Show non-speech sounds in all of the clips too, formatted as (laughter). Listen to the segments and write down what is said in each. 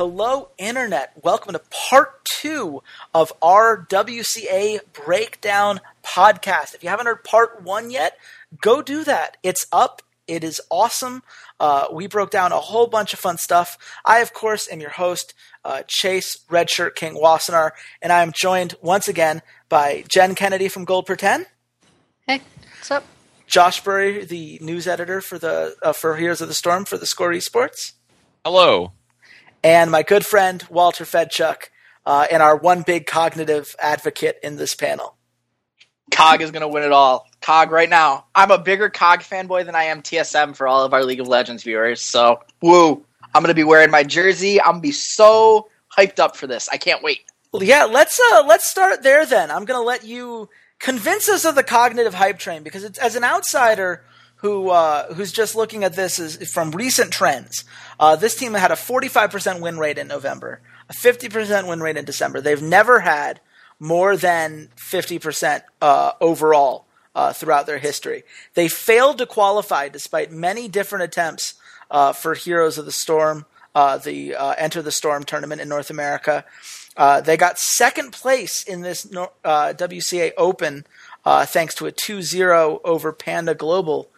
Hello, Internet. Welcome to part two of our WCA Breakdown podcast. If you haven't heard part one yet, go do that. It's up. It is awesome. Uh, we broke down a whole bunch of fun stuff. I, of course, am your host, uh, Chase Redshirt King Wassenar, and I am joined once again by Jen Kennedy from Gold Per 10. Hey, what's up? Josh Bury, the news editor for the uh, for Heroes of the Storm for the Score Esports. Hello. And my good friend Walter Fedczuk, uh, and our one big cognitive advocate in this panel. Cog is going to win it all. Cog right now. I'm a bigger Cog fanboy than I am TSM for all of our League of Legends viewers. So, woo. I'm going to be wearing my jersey. I'm going to be so hyped up for this. I can't wait. Well, yeah, let's uh, let's start there then. I'm going to let you convince us of the cognitive hype train because it's as an outsider who uh, who's just looking at this as, from recent trends. Uh, this team had a 45% win rate in November, a 50% win rate in December. They've never had more than 50% uh, overall uh, throughout their history. They failed to qualify despite many different attempts uh, for Heroes of the Storm, uh, the Enter the Storm tournament in North America. they got second place in this WCA Open thanks to a 2 0 over Panda Global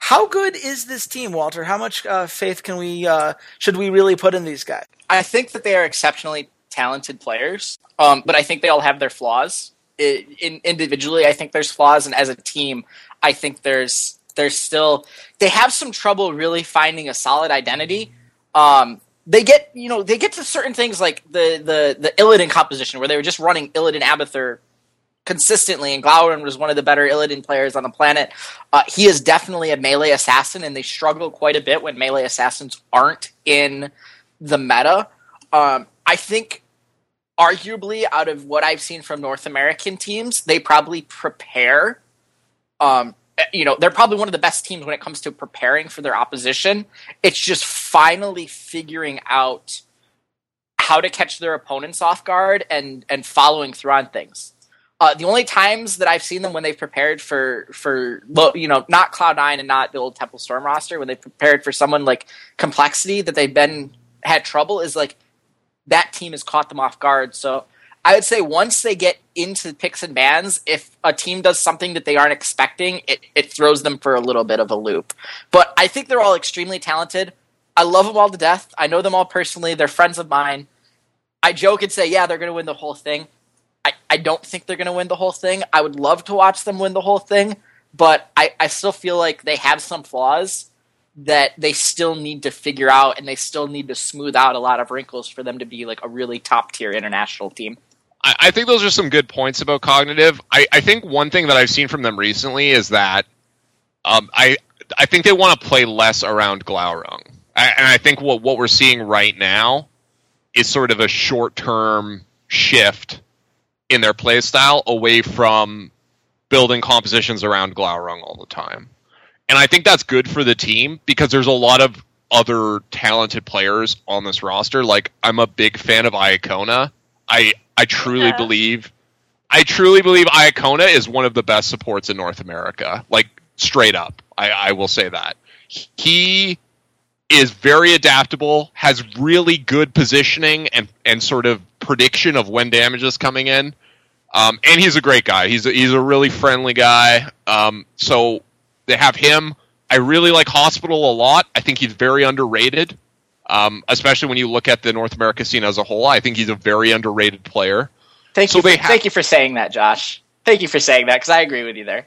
how good is this team, Walter? How much uh, faith can we uh, should we really put in these guys? I think that they are exceptionally talented players, um, but I think they all have their flaws. It, in, individually, I think there's flaws, and as a team, I think there's there's still they have some trouble really finding a solid identity. Um, they get you know they get to certain things like the the the Illidan composition where they were just running Illidan Abathur consistently, and Glaurung was one of the better Illidan players on the planet. Uh, he is definitely a melee assassin, and they struggle quite a bit when melee assassins aren't in the meta. Um, I think, arguably, out of what I've seen from North American teams, they probably prepare. Um, you know, they're probably one of the best teams when it comes to preparing for their opposition. It's just finally figuring out how to catch their opponents off guard and and following through on things. Uh, the only times that I've seen them when they've prepared for for you know not Cloud Nine and not the old Tempo Storm roster when they've prepared for someone like Complexity that they've been had trouble is like that team has caught them off guard. So I would say once they get into the picks and bans, if a team does something that they aren't expecting, it, it throws them for a little bit of a loop. But I think they're all extremely talented. I love them all to death. I know them all personally. They're friends of mine. I joke and say, yeah, they're going to win the whole thing. I, I don't think they're going to win the whole thing. I would love to watch them win the whole thing, but I, I still feel like they have some flaws that they still need to figure out and they still need to smooth out a lot of wrinkles for them to be like a really top tier international team. I, I think those are some good points about cognitive. I, I think one thing that I've seen from them recently is that um, I I think they want to play less around Glaurung. I, and I think what what we're seeing right now is sort of a short term shift in their play style away from building compositions around Glaurung all the time. And I think that's good for the team because there's a lot of other talented players on this roster. Like I'm a big fan of Iacona. I I truly yeah. believe I truly believe Iacona is one of the best supports in North America. Like straight up. I, I will say that. He is very adaptable, has really good positioning and, and sort of prediction of when damage is coming in. Um, and he's a great guy. He's a, he's a really friendly guy. Um, so they have him. I really like Hospital a lot. I think he's very underrated, um, especially when you look at the North America scene as a whole. I think he's a very underrated player. Thank so you. For, ha- thank you for saying that, Josh. Thank you for saying that because I agree with you there.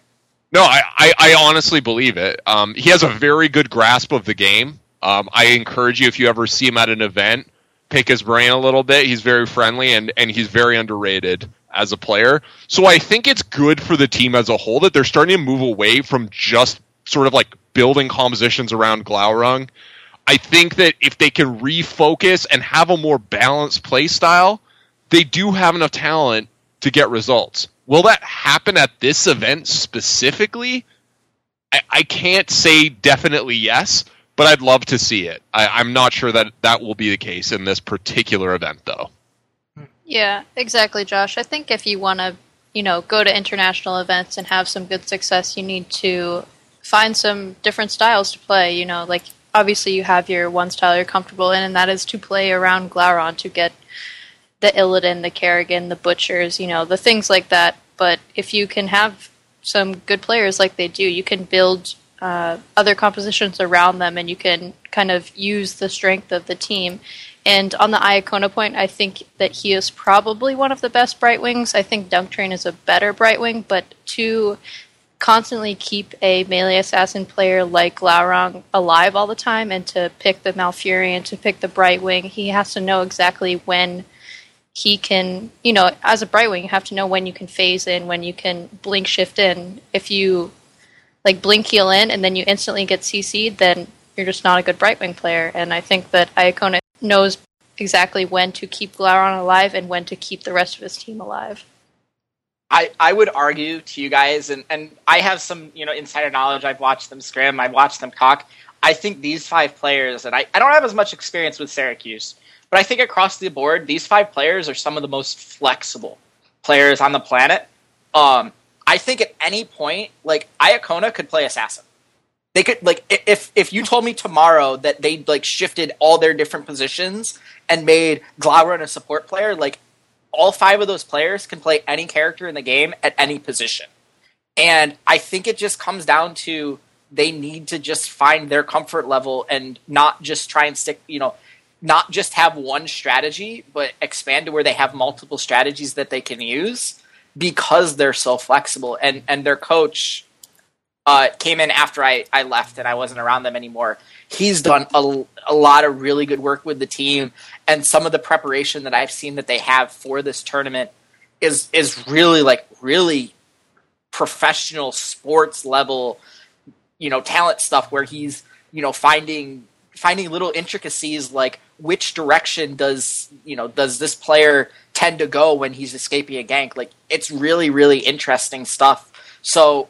No, I, I, I honestly believe it. Um, he has a very good grasp of the game. Um, I encourage you if you ever see him at an event, pick his brain a little bit. He's very friendly and, and he's very underrated as a player. So I think it's good for the team as a whole that they're starting to move away from just sort of like building compositions around Glaurung. I think that if they can refocus and have a more balanced play style, they do have enough talent to get results. Will that happen at this event specifically? I, I can't say definitely yes, but I'd love to see it. I, I'm not sure that that will be the case in this particular event, though. Yeah, exactly, Josh. I think if you want to, you know, go to international events and have some good success, you need to find some different styles to play. You know, like obviously you have your one style you're comfortable in, and that is to play around Glaurung to get the Illidan, the Kerrigan, the Butchers, you know, the things like that. But if you can have some good players like they do, you can build uh, other compositions around them, and you can kind of use the strength of the team. And on the Iacona point, I think that he is probably one of the best Brightwings. I think Dunk Train is a better Brightwing, but to constantly keep a melee assassin player like Glaurung alive all the time and to pick the Malfurion, to pick the Brightwing, he has to know exactly when he can, you know, as a Brightwing, you have to know when you can phase in, when you can blink shift in. If you like blink heal in and then you instantly get CC'd, then you're just not a good Brightwing player. And I think that Iacona knows exactly when to keep Glaurung alive and when to keep the rest of his team alive. I, I would argue to you guys, and, and I have some you know insider knowledge. I've watched them scrim, I've watched them cock. I think these five players, and I, I don't have as much experience with Syracuse, but I think across the board, these five players are some of the most flexible players on the planet. Um, I think at any point, like Iacona could play assassin. They could like if if you told me tomorrow that they like shifted all their different positions and made Glaurung a support player, like all five of those players can play any character in the game at any position. And I think it just comes down to they need to just find their comfort level and not just try and stick, you know, not just have one strategy, but expand to where they have multiple strategies that they can use because they're so flexible. And and their coach uh, came in after I, I left and I wasn't around them anymore. He's done a, a lot of really good work with the team, and some of the preparation that I've seen that they have for this tournament is is really like really professional sports level, you know, talent stuff where he's you know finding finding little intricacies like which direction does you know does this player tend to go when he's escaping a gank like it's really really interesting stuff so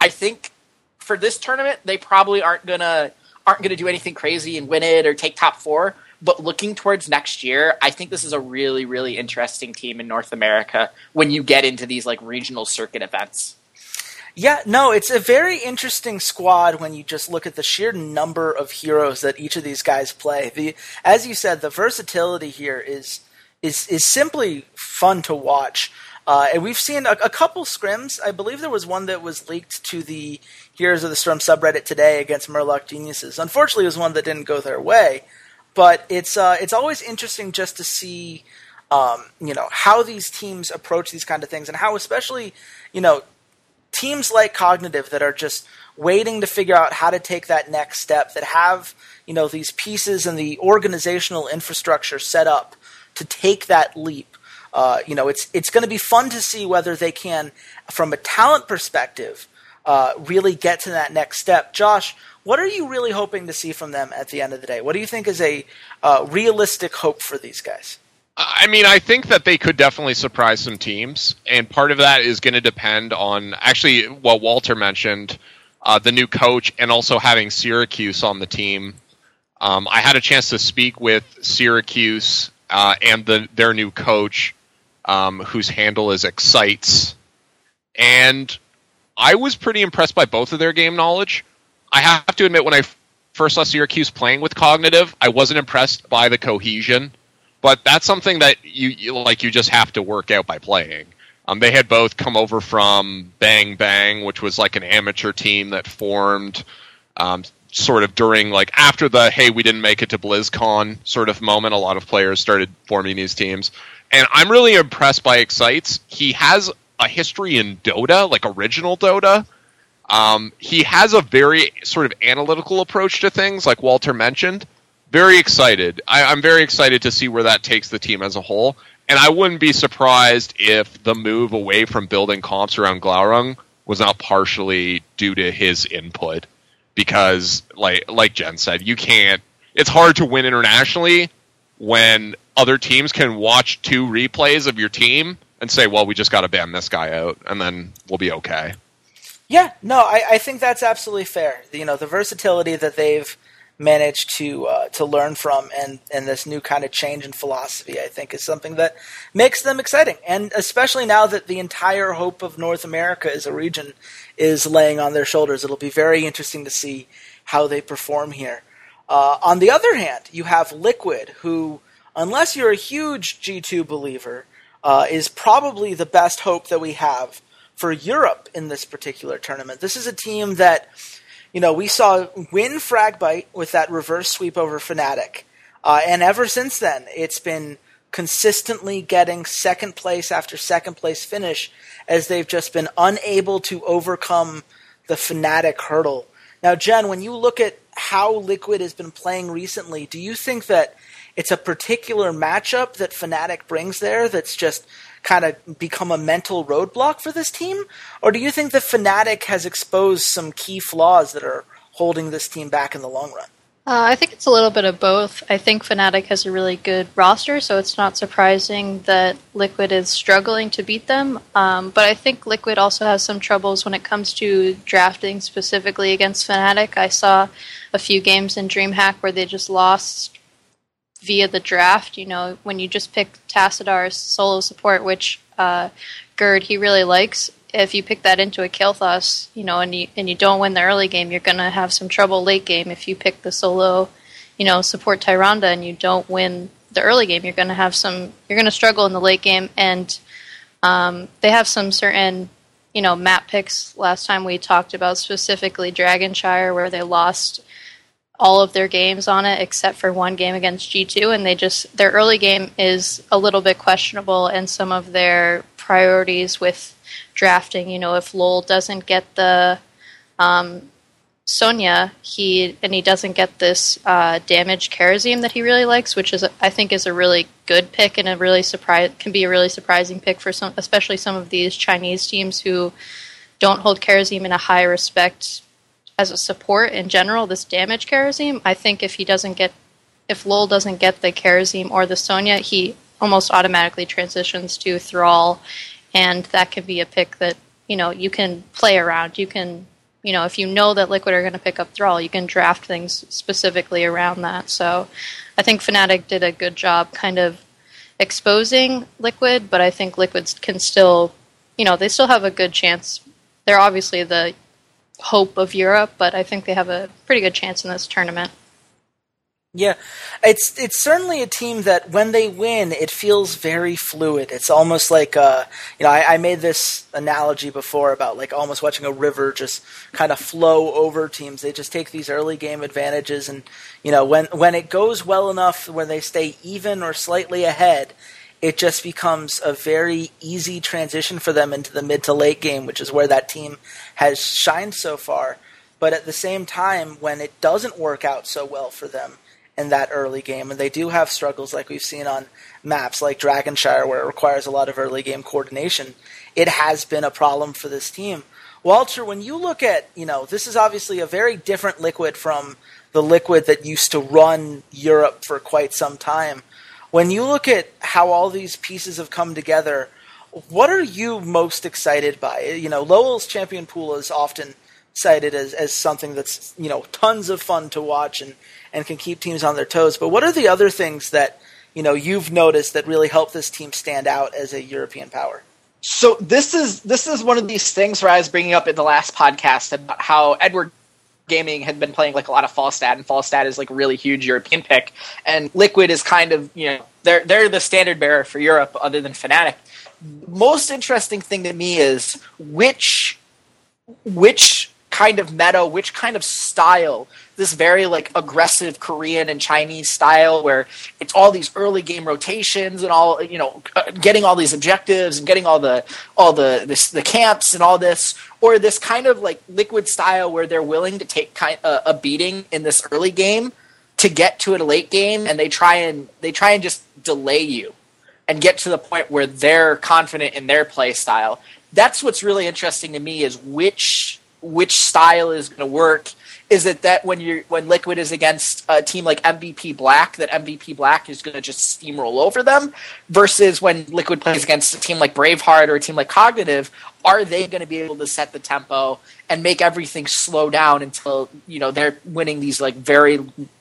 I think for this tournament they probably aren't gonna aren't gonna do anything crazy and win it or take top four. But looking towards next year, I think this is a really really interesting team in North America when you get into these like regional circuit events. Yeah, no, it's a very interesting squad when you just look at the sheer number of heroes that each of these guys play. The as you said, the versatility here is is is simply fun to watch. Uh, and we've seen a, a, couple scrims. I believe there was one that was leaked to the Heroes of the Storm subreddit today against Murloc Geniuses. Unfortunately, it was one that didn't go their way. But it's uh, it's always interesting just to see, um, you know, how these teams approach these kind of things, and how especially, you know, teams like Cognitive that are just waiting to figure out how to take that next step, that have you know these pieces and the organizational infrastructure set up to take that leap uh, you know, it's it's going to be fun to see whether they can, from a talent perspective, uh, really get to that next step. Josh, what are you really hoping to see from them at the end of the day? What do you think is a uh, realistic hope for these guys? I mean, I think that they could definitely surprise some teams, and part of that is going to depend on actually what Walter mentioned, uh, the new coach, and also having Syracuse on the team. Um, I had a chance to speak with Syracuse uh, and the, their new coach um, whose handle is Excites. And I was pretty impressed by both of their game knowledge. I have to admit, when I first saw Syracuse playing with Cognitive, I wasn't impressed by the cohesion. But that's something that you, you like you just have to work out by playing. Um, they had both come over from Bang Bang, which was like an amateur team that formed um, sort of during like after the hey we didn't make it to BlizzCon sort of moment. A lot of players started forming these teams, and I'm really impressed by Excites. He has a history in Dota, like original Dota. Um, he has a very sort of analytical approach to things, like Walter mentioned. Very excited. I, I'm very excited to see where that takes the team as a whole. And I wouldn't be surprised if the move away from building comps around Glaurung was not partially due to his input. Because, like like Jen said, you can't. It's hard to win internationally when other teams can watch two replays of your team and say, well, we just got to ban this guy out, and then we'll be okay. Yeah, no, I, I think that's absolutely fair. You know, the versatility that they've managed to uh, to learn from and and this new kind of change in philosophy, I think, is something that makes them exciting. And especially now that the entire hope of North America as a region is laying on their shoulders, it'll be very interesting to see how they perform here. Uh, on the other hand, you have Liquid, who, unless you're a huge G2 believer, uh, is probably the best hope that we have for Europe in this particular tournament. This is a team that, you know, we saw win Fragbite with that reverse sweep over Fnatic. Uh, and ever since then, it's been consistently getting second place after second place finish as they've just been unable to overcome the Fnatic hurdle. Now, Jen, when you look at how Liquid has been playing recently, do you think that it's a particular matchup that Fnatic brings there that's just kind of become a mental roadblock for this team? Or do you think that Fnatic has exposed some key flaws that are holding this team back in the long run? Uh, I think it's a little bit of both. I think Fnatic has a really good roster, so it's not surprising that Liquid is struggling to beat them. Um, but I think Liquid also has some troubles when it comes to drafting specifically against Fnatic. I saw a few games in DreamHack where they just lost via the draft. You know, when you just pick Tassadar's solo support, which uh, Gerd he really likes, if you pick that into a Kael'thas, you know, and you and you don't win the early game, you're gonna have some trouble late game. If you pick the solo, you know, support Tyrande and you don't win the early game, you're gonna have some. You're gonna struggle in the late game, and um, they have some certain, you know, map picks. Last time we talked about specifically Dragonshire, where they lost all of their games on it except for one game against G2 and they just their early game is a little bit questionable and some of their priorities with drafting, you know, if Lowell doesn't get the um, Sonya, he and he doesn't get this uh, damage Kharazim that he really likes, which is I think is a really good pick and a really surprise can be a really surprising pick for some, especially some of these Chinese teams who don't hold Kharazim in a high respect as a support in general, this damage Kharazim, I think if he doesn't get, if Lowell doesn't get the Kharazim or the Sonya, he almost automatically transitions to Thrall, and that could be a pick that you know you can play around. You can, you know, if you know that Liquid are going to pick up Thrall, you can draft things specifically around that. So, I think Fnatic did a good job, kind of exposing Liquid, but I think Liquids can still, you know, they still have a good chance. They're obviously the hope of Europe, but I think they have a pretty good chance in this tournament. Yeah, it's it's certainly a team that when they win, it feels very fluid. It's almost like uh, you know I, I made this analogy before about like almost watching a river just kind of flow over teams. They just take these early game advantages, and you know when when it goes well enough, when they stay even or slightly ahead, it just becomes a very easy transition for them into the mid to late game, which is where that team has shined so far. But at the same time, when it doesn't work out so well for them in that early game, and they do have struggles like we've seen on maps like Dragonshire, where it requires a lot of early game coordination, it has been a problem for this team. Walter, when you look at, you know, this is obviously a very different liquid from the liquid that used to run Europe for quite some time when you look at how all these pieces have come together, what are you most excited by? You know, Lowell's champion pool is often cited as, as something that's, you know, tons of fun to watch and, and can keep teams on their toes. But what are the other things that, you know, you've noticed that really help this team stand out as a European power? So this is this is one of these things where I was bringing up in the last podcast about how Edward Gaming had been playing like a lot of Falstad, and Falstad is like a really huge European pick, and Liquid is kind of you know they're they're the standard bearer for Europe, other than Fnatic. Most interesting thing to me is which which kind of meta, which kind of style, this very like aggressive Korean and Chinese style where it's all these early game rotations and all you know, getting all these objectives and getting all the all the this, the camps and all this, or this kind of like liquid style where they're willing to take kind uh, a beating in this early game to get to a late game, and they try and they try and just delay you and get to the point where they're confident in their play style. That's what's really interesting to me is which which style is going to work. Is it that when you're when Liquid is against a team like MVP Black, that MVP Black is going to just steamroll over them, versus when Liquid plays against a team like Braveheart or a team like Cognitive, are they going to be able to set the tempo and make everything slow down until you know they're winning these like very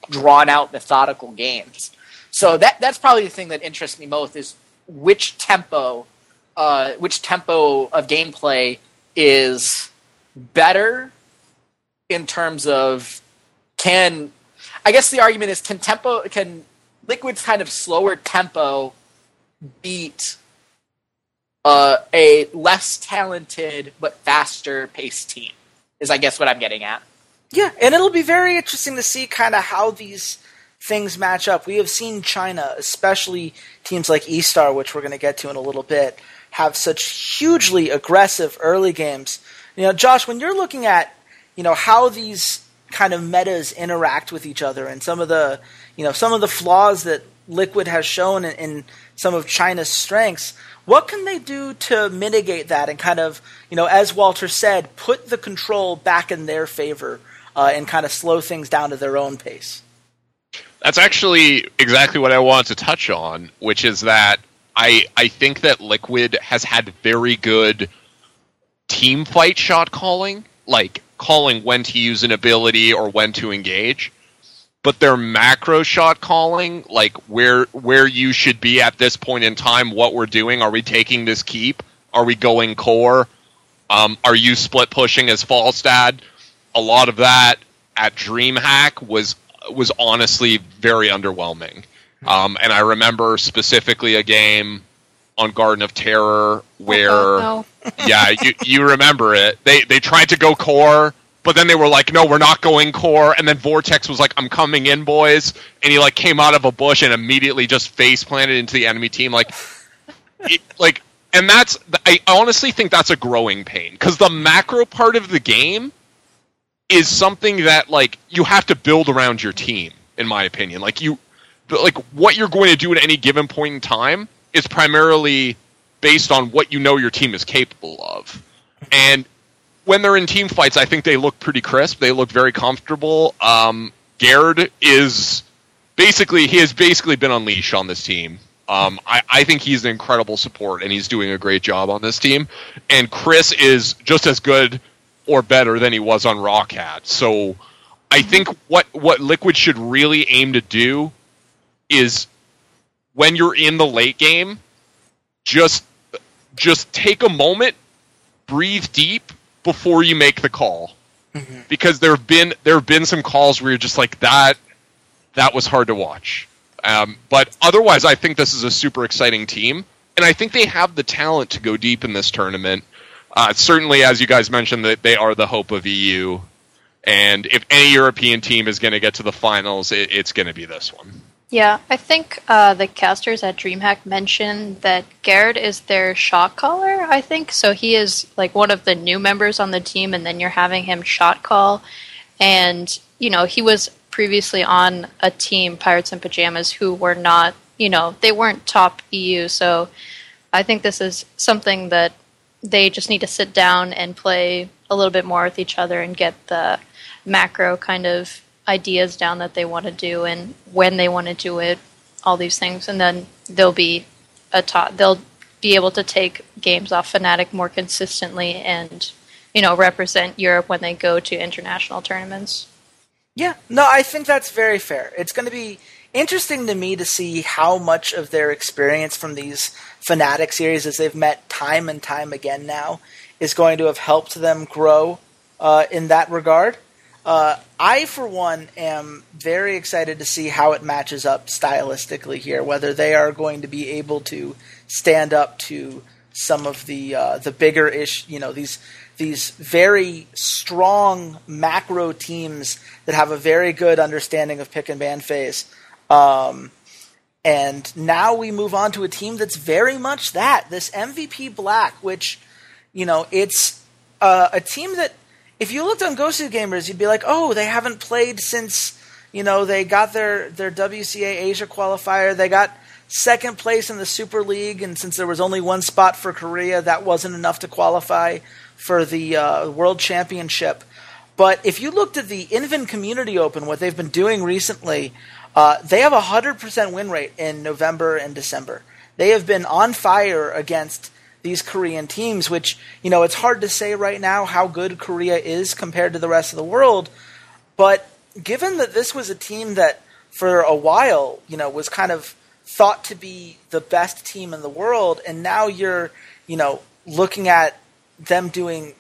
drawn out methodical games? So that that's probably the thing that interests me most is which tempo, uh, which tempo of gameplay is better in terms of can I guess the argument is can tempo can Liquid's kind of slower tempo beat uh, a less talented but faster paced team? Is I guess what I'm getting at. Yeah, and it'll be very interesting to see kind of how these things match up. We have seen China, especially teams like E-Star, which we're going to get to in a little bit, have such hugely aggressive early games. You know, Josh, when you're looking at, you know, how these kind of metas interact with each other and some of the, you know, some of the flaws that Liquid has shown in, in some of China's strengths, what can they do to mitigate that and kind of, you know, as Walter said, put the control back in their favor uh, and kind of slow things down to their own pace? That's actually exactly what I wanted to touch on, which is that I I think that Liquid has had very good team fight shot calling, like calling when to use an ability or when to engage. But their macro shot calling, like where where you should be at this point in time, what we're doing, are we taking this keep? Are we going core? Um, are you split pushing as Falstad? A lot of that at DreamHack was was honestly very underwhelming. Um, and I remember specifically a game on Garden of Terror where, Oh, no. Yeah, you, you remember it. They they tried to go core, but then they were like, no, we're not going core. And then Vortex was like, I'm coming in, boys. And he like came out of a bush and immediately just face planted into the enemy team. Like, it, like, and that's I honestly think that's a growing pain because the macro part of the game is something that like you have to build around your team in my opinion like you like what you're going to do at any given point in time is primarily based on what you know your team is capable of and when they're in team fights i think they look pretty crisp they look very comfortable um Gerd is basically he has basically been unleashed on this team um, I, I think he's an incredible support and he's doing a great job on this team. And Chris is just as good or better than he was on ROCCAT. So I think what what Liquid should really aim to do is when you're in the late game, just just take a moment, breathe deep before you make the call. Because there have been there have been some calls where you're just like that that was hard to watch. Um, but otherwise, I think this is a super exciting team, and I think they have the talent to go deep in this tournament. Uh, certainly, as you guys mentioned, that they are the hope of EU, and if any European team is going to get to the finals, it, it's going to be this one. Yeah, I think uh, the casters at DreamHack mentioned that Garrett is their shot caller, I think. So he is like one of the new members on the team, and then you're having him shot call. And, you know, he was previously on a team, Pirates and Pajamas, who were not, you know, they weren't top EU. So I think this is something that they just need to sit down and play a little bit more with each other and get the macro kind of ideas down that they want to do and when they want to do it, all these things, and then they'll be a top. They'll be able to take games off Fnatic more consistently and you know represent Europe when they go to international tournaments. Yeah, no, I think that's very fair. It's going to be interesting to me to see how much of their experience from these Fnatic series, as they've met time and time again now, is going to have helped them grow uh, in that regard. Uh, I, for one, am very excited to see how it matches up stylistically here. Whether they are going to be able to stand up to some of the uh, the bigger ish, you know, these these very strong macro teams that have a very good understanding of pick and ban phase. Um, and now we move on to a team that's very much that this MVP Black, which you know, it's uh, a team that if you looked on Gosu Gamers, you'd be like, oh, they haven't played since you know they got their their WCA Asia qualifier. They got second place in the Super League, and since there was only one spot for Korea, that wasn't enough to qualify for the uh, World Championship. But if you looked at the Inven Community Open, what they've been doing recently, uh, they have a hundred percent win rate in November and December. They have been on fire against these Korean teams, which, you know, it's hard to say right now how good Korea is compared to the rest of the world. But given that this was a team that for a while, you know, was kind of thought to be the best team in the world, and now you're, you know, looking at them doing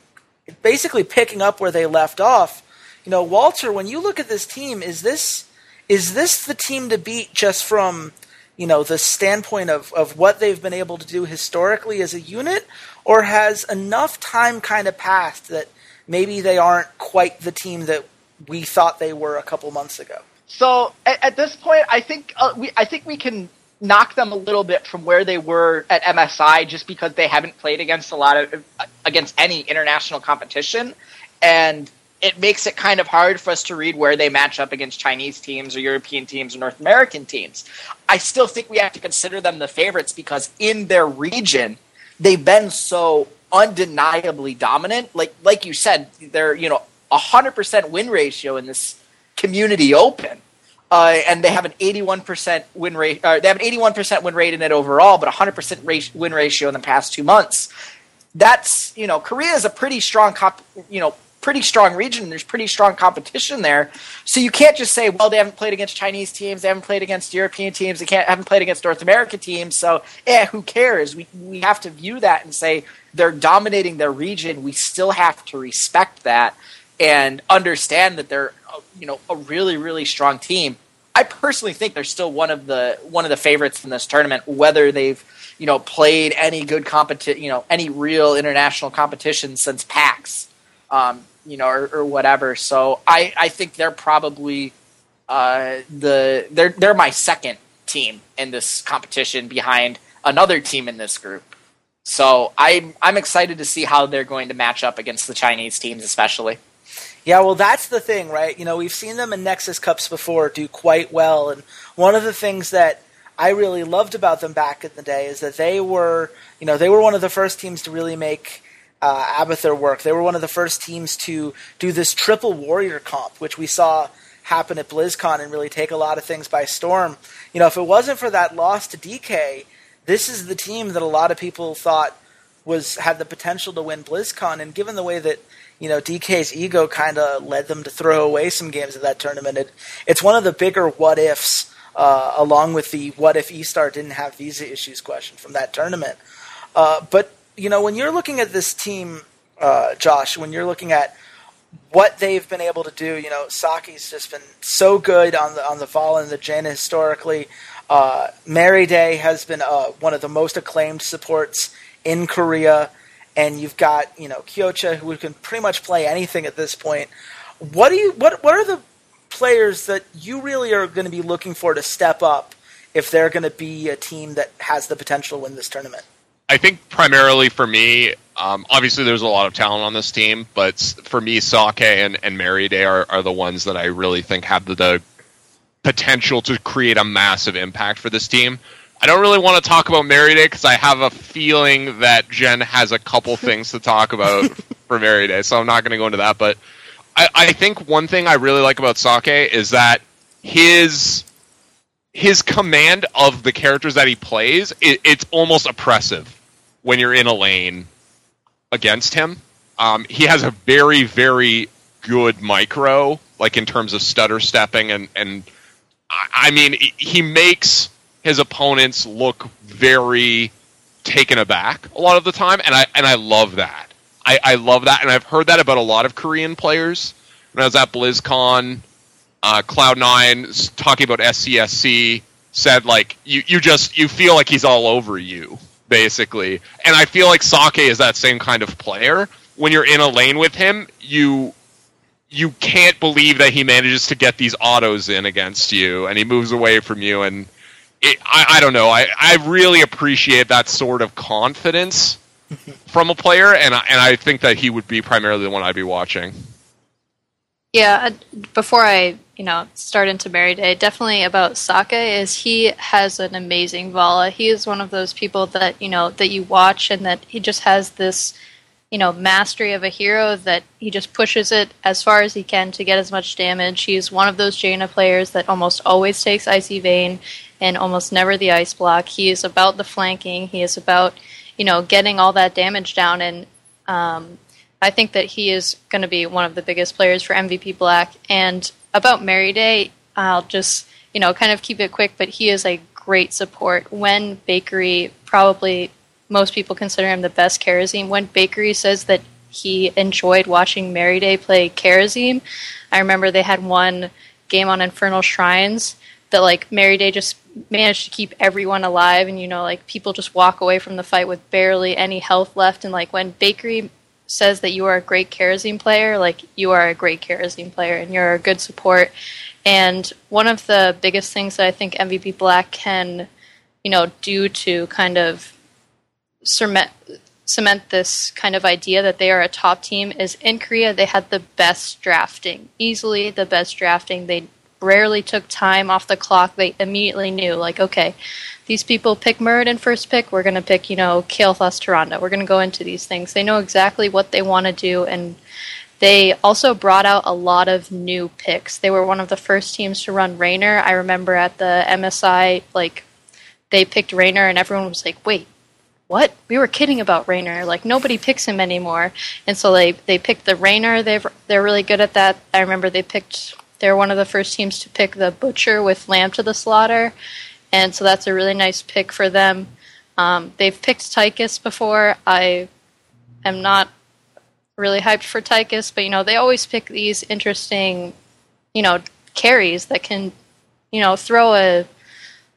basically picking up where they left off. You know, Walter, when you look at this team, is this is this the team to beat just from you know the standpoint of, of what they've been able to do historically as a unit, or has enough time kind of passed that maybe they aren't quite the team that we thought they were a couple months ago? So at, at this point, I think uh, we I think we can knock them a little bit from where they were at MSI, just because they haven't played against a lot of against any international competition, and it makes it kind of hard for us to read where they match up against Chinese teams or European teams or North American teams. I still think we have to consider them the favorites because in their region, they've been so undeniably dominant. Like like you said, they're you know a hundred percent win ratio in this community open. Uh, and they have an 81% win rate. Uh, they have an 81% win rate in it overall, but 100% rate, win ratio in the past two months. That's you know Korea is a pretty strong comp, you know pretty strong region. There's pretty strong competition there. So you can't just say, well, they haven't played against Chinese teams, they haven't played against European teams, they can't haven't played against North American teams. So, eh, who cares? We we have to view that and say they're dominating their region. We still have to respect that and understand that they're you know a really really strong team. I personally think they're still one of the one of the favorites in this tournament, whether they've you know played any good competition, you know any real international competition since PAX. Um, you know, or, or whatever. So I, I think they're probably uh, the they're they're my second team in this competition behind another team in this group. So I'm I'm excited to see how they're going to match up against the Chinese teams, especially. Yeah, well, that's the thing, right? You know, we've seen them in Nexus Cups before do quite well, and one of the things that I really loved about them back in the day is that they were, you know, they were one of the first teams to really make uh, Abathur work. They were one of the first teams to do this triple warrior comp, which we saw happen at BlizzCon and really take a lot of things by storm. You know, if it wasn't for that loss to DK, this is the team that a lot of people thought was had the potential to win BlizzCon. And given the way that you know DK's ego kind of led them to throw away some games of that tournament, it, it's one of the bigger what ifs. Uh, along with the what if eStar didn't have visa issues question from that tournament. Uh, but you know, when you're looking at this team, uh, Josh, when you're looking at what they've been able to do, you know, Sake's just been so good on the on the Vol and the Jaina historically. Uh, Mary Day has been uh, one of the most acclaimed supports in Korea, and you've got you know Kyocha who can pretty much play anything at this point. What do you what what are the players that you really are going to be looking for to step up if they're going to be a team that has the potential to win this tournament? I think primarily for me, um, obviously there's a lot of talent on this team, but for me, Sake and, and Day are, are the ones that I really think have the, the potential to create a massive impact for this team. I don't really want to talk about Day because I have a feeling that Jen has a couple (laughs) things to talk about for Day, so I'm not going to go into that. But I, I think one thing I really like about Sake is that his his command of the characters that he plays it, it's almost oppressive when you're in a lane against him. Um, he has a very, very good micro, like in terms of stutter stepping, and and I mean he makes his opponents look very taken aback a lot of the time, and I and I love that. I, I love that, and I've heard that about a lot of Korean players. When I was at BlizzCon, uh, Cloud Nine talking about SCSC said like you you just you feel like he's all over you basically. And I feel like Sake is that same kind of player. When you're in a lane with him, you you can't believe that he manages to get these autos in against you, and he moves away from you. And it, I, I don't know. I, I really appreciate that sort of confidence (laughs) from a player, and I, and I think that he would be primarily the one I'd be watching. Yeah, before I you know start into Mary Day, definitely about Sake is he has an amazing Valla. He is one of those people that you know that you watch and that he just has this you know mastery of a hero that he just pushes it as far as he can to get as much damage. He's one of those Jaina players that almost always takes Icy Vein and almost never the Ice Block. He is about the flanking. He is about you know getting all that damage down and um, I think that he is going to be one of the biggest players for MVP Black. And about Mary Day, I'll just you know kind of keep it quick, but he is a great support. When Bakery, probably most people consider him the best Kharazim. When Bakery says that he enjoyed watching Mary Day play Kharazim, I remember they had one game on Infernal Shrines that like Mary Day just managed to keep everyone alive and you know like people just walk away from the fight with barely any health left and like when Bakery says that you are a great Kharazim player, like you are a great Kharazim player and you're a good support. And one of the biggest things that I think MVP Black can, you know, do to kind of cement cement this kind of idea that they are a top team is in Korea they had the best drafting, easily the best drafting. They rarely took time off the clock. They immediately knew, like, okay, these people pick Muradin first pick. We're going to pick, you know, Kael'thas Tyrande. We're going to go into these things. They know exactly what they want to do, and they also brought out a lot of new picks. They were one of the first teams to run Raynor. I remember at the MSI, like, they picked Raynor, and everyone was like, wait, what? We were kidding about Raynor. Like nobody picks him anymore. And so they they picked the Raynor. They they're really good at that. I remember they picked they're one of the first teams to pick the Butcher with Lamb to the Slaughter, and so that's a really nice pick for them. Um, they've picked Tychus before. I am not really hyped for Tychus, but you know they always pick these interesting, you know, carries that can, you know, throw a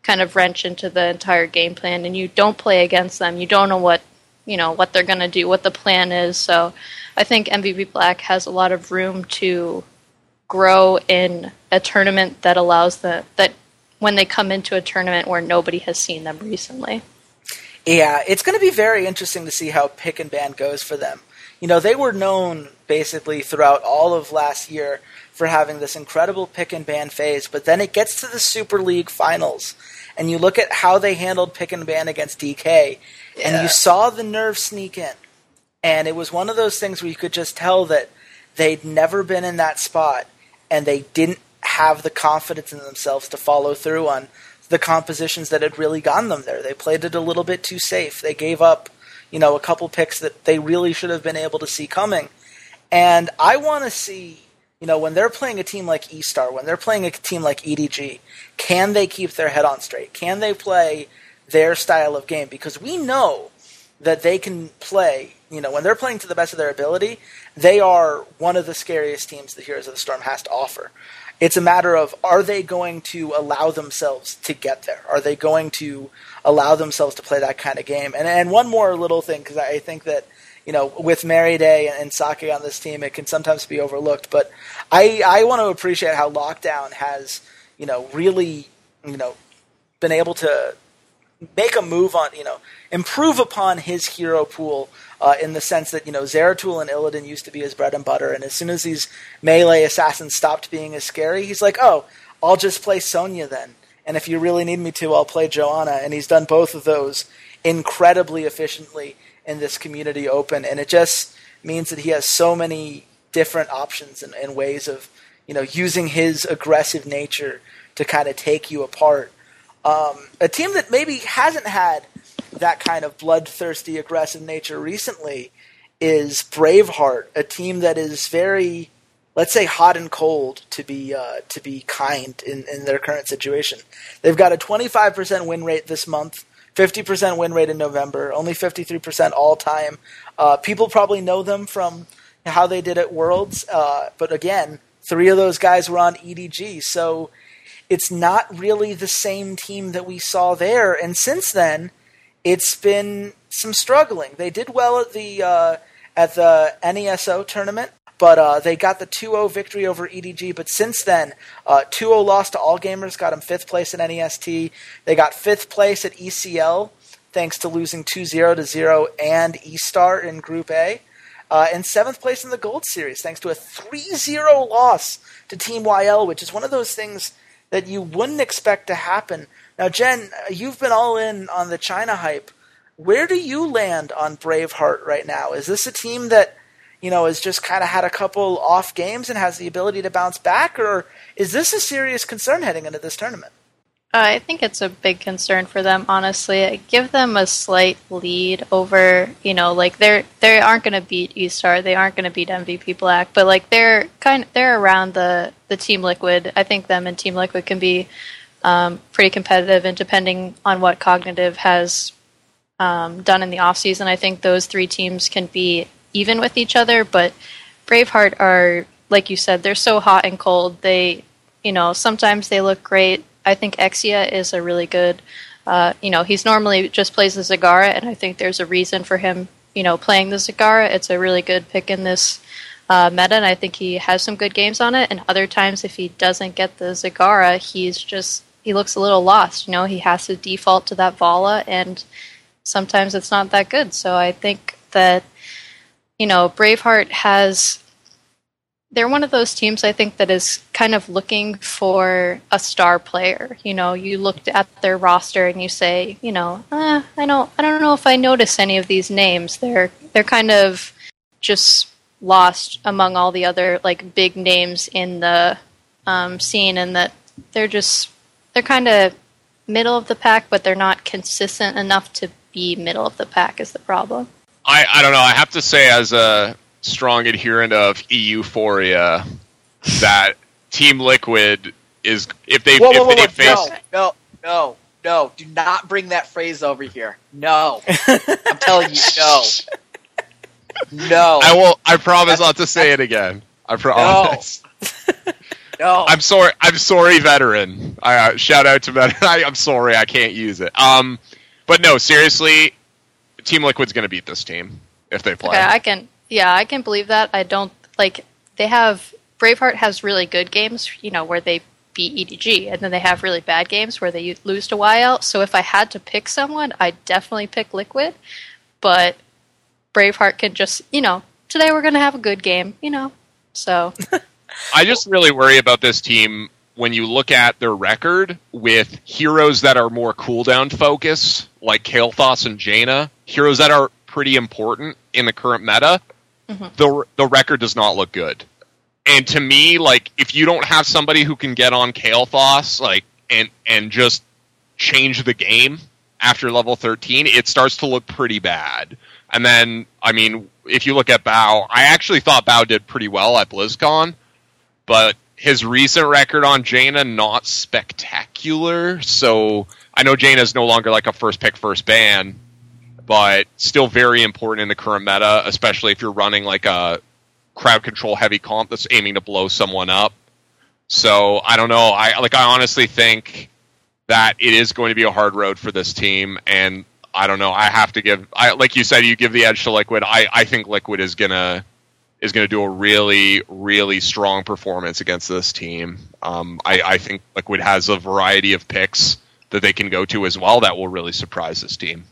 kind of wrench into the entire game plan, and you don't play against them. You don't know what you know what they're going to do, what the plan is. So I think MVP Black has a lot of room to grow in a tournament that allows the that when they come into a tournament where nobody has seen them recently. Yeah, it's going to be very interesting to see how pick and ban goes for them. You know, they were known basically throughout all of last year for having this incredible pick and ban phase, but then it gets to the Super League finals, and you look at how they handled pick and ban against DK, yeah. and you saw the nerve sneak in. And it was one of those things where you could just tell that they'd never been in that spot and they didn't have the confidence in themselves to follow through on the compositions that had really gotten them there. They played it a little bit too safe. They gave up, you know, a couple picks that they really should have been able to see coming. And I want to see, you know, when they're playing a team like E-Star, when they're playing a team like EDG, can they keep their head on straight? Can they play their style of game? Because we know that they can play, you know, when they're playing to the best of their ability, they are one of the scariest teams the Heroes of the Storm has to offer. It's a matter of are they going to allow themselves to get there? Are they going to allow themselves to play that kind of game? And and one more little thing because I think that you know with Mary Day and Sake on this team, it can sometimes be overlooked. But I I want to appreciate how Lockdown has you know really you know been able to make a move on you know improve upon his hero pool uh, in the sense that you know Zeratul and Illidan used to be his bread and butter, and as soon as these melee assassins stopped being as scary, he's like, oh, I'll just play Sonya then, and if you really need me to, I'll play Johanna. and he's done both of those incredibly efficiently in this community open, and it just means that he has so many different options and, and ways of you know using his aggressive nature to kind of take you apart. Um, a team that maybe hasn't had that kind of bloodthirsty, aggressive nature recently is Braveheart, a team that is very, let's say, hot and cold to be uh, to be kind in, in their current situation. They've got a 25% win rate this month, 50% win rate in November, only 53% all time. Uh, people probably know them from how they did at Worlds, uh, but again, three of those guys were on EDG, so it's not really the same team that we saw there. And since then, it's been some struggling. They did well at the uh, at the NESO tournament, but uh, they got the 2-0 victory over EDG. But since then, uh, 2-0 loss to All Gamers got them fifth place in NEST. They got fifth place at ECL thanks to losing 2-0 to 0 and E-Star in Group A. Uh, and seventh place in the Gold Series thanks to a 3-0 loss to Team YL, which is one of those things that you wouldn't expect to happen now, Jen, uh, you've been all in on the China hype. Where do you land on Braveheart right now? Is this a team that, you know, has just kind of had a couple off games and has the ability to bounce back, or is this a serious concern heading into this tournament? Uh, I think it's a big concern for them, honestly. I give them a slight lead over, you know, like they're they aren't going to beat E-Star, they aren't going to beat MVP Black, but like they're kind of, they're around the the Team Liquid. I think them and Team Liquid can be um, pretty competitive. And depending on what Cognitive has um, done in the off season, I think those three teams can be even with each other. But Braveheart are, like you said, they're so hot and cold. They you know, sometimes they look great. I think Exia is a really good. Uh, you know, he's normally just plays the Zagara, and I think there's a reason for him, you know, playing the Zagara. It's a really good pick in this uh, meta, and I think he has some good games on it. And other times, if he doesn't get the Zagara, he's just he looks a little lost. You know, he has to default to that Valla, and sometimes it's not that good. So I think that you know Braveheart has. They're one of those teams I think that is kind of looking for a star player. You know, you looked at their roster and you say, you know, eh, I don't, I don't know if I notice any of these names. They're they're kind of just lost among all the other like big names in the um, scene, and that they're just they're kind of middle of the pack, but they're not consistent enough to be middle of the pack. Is the problem? I, I don't know. I have to say, as a strong adherent of euphoria, that Team Liquid is if they Whoa, if whoa, whoa, they whoa, face no, no, no, no! Do not bring that phrase over here. No, (laughs) I'm telling you, no, no, I will. I promise not to say it again. I promise. no. I'm sorry. I'm sorry, veteran. I, uh, shout out to veteran. (laughs) I, I'm sorry. I can't use it. Um, but no, seriously, Team Liquid's going to beat this team if they play. Okay, I can. Yeah, I can believe that. I don't like they have Braveheart has really good games, you know, where they beat EDG, and then they have really bad games where they lose to YL. So if I had to pick someone, I'd definitely pick Liquid. But Braveheart can just, you know, today we're going to have a good game, you know. So (laughs) I just really worry about this team when you look at their record with heroes that are more cooldown focused, like Kael'Thas and Jaina, heroes that are pretty important in the current meta. Mm-hmm. The the record does not look good. And to me, like if you don't have somebody who can get on Kael'Thas, like and and just change the game after level 13, it starts to look pretty bad. And then, I mean, if you look at Bao, I actually thought Bao did pretty well at BlizzCon, but his recent record on Jaina not spectacular. So I know Jaina is no longer like a first pick, first ban, but still very important in the current meta, especially if you're running like a crowd control heavy comp that's aiming to blow someone up. So I don't know. I like I honestly think that it is going to be a hard road for this team and I don't know. I have to give I like you said you give the edge to Liquid. I I think Liquid is going to is going to do a really really strong performance against this team. Um I I think Liquid has a variety of picks that they can go to as well that will really surprise this team.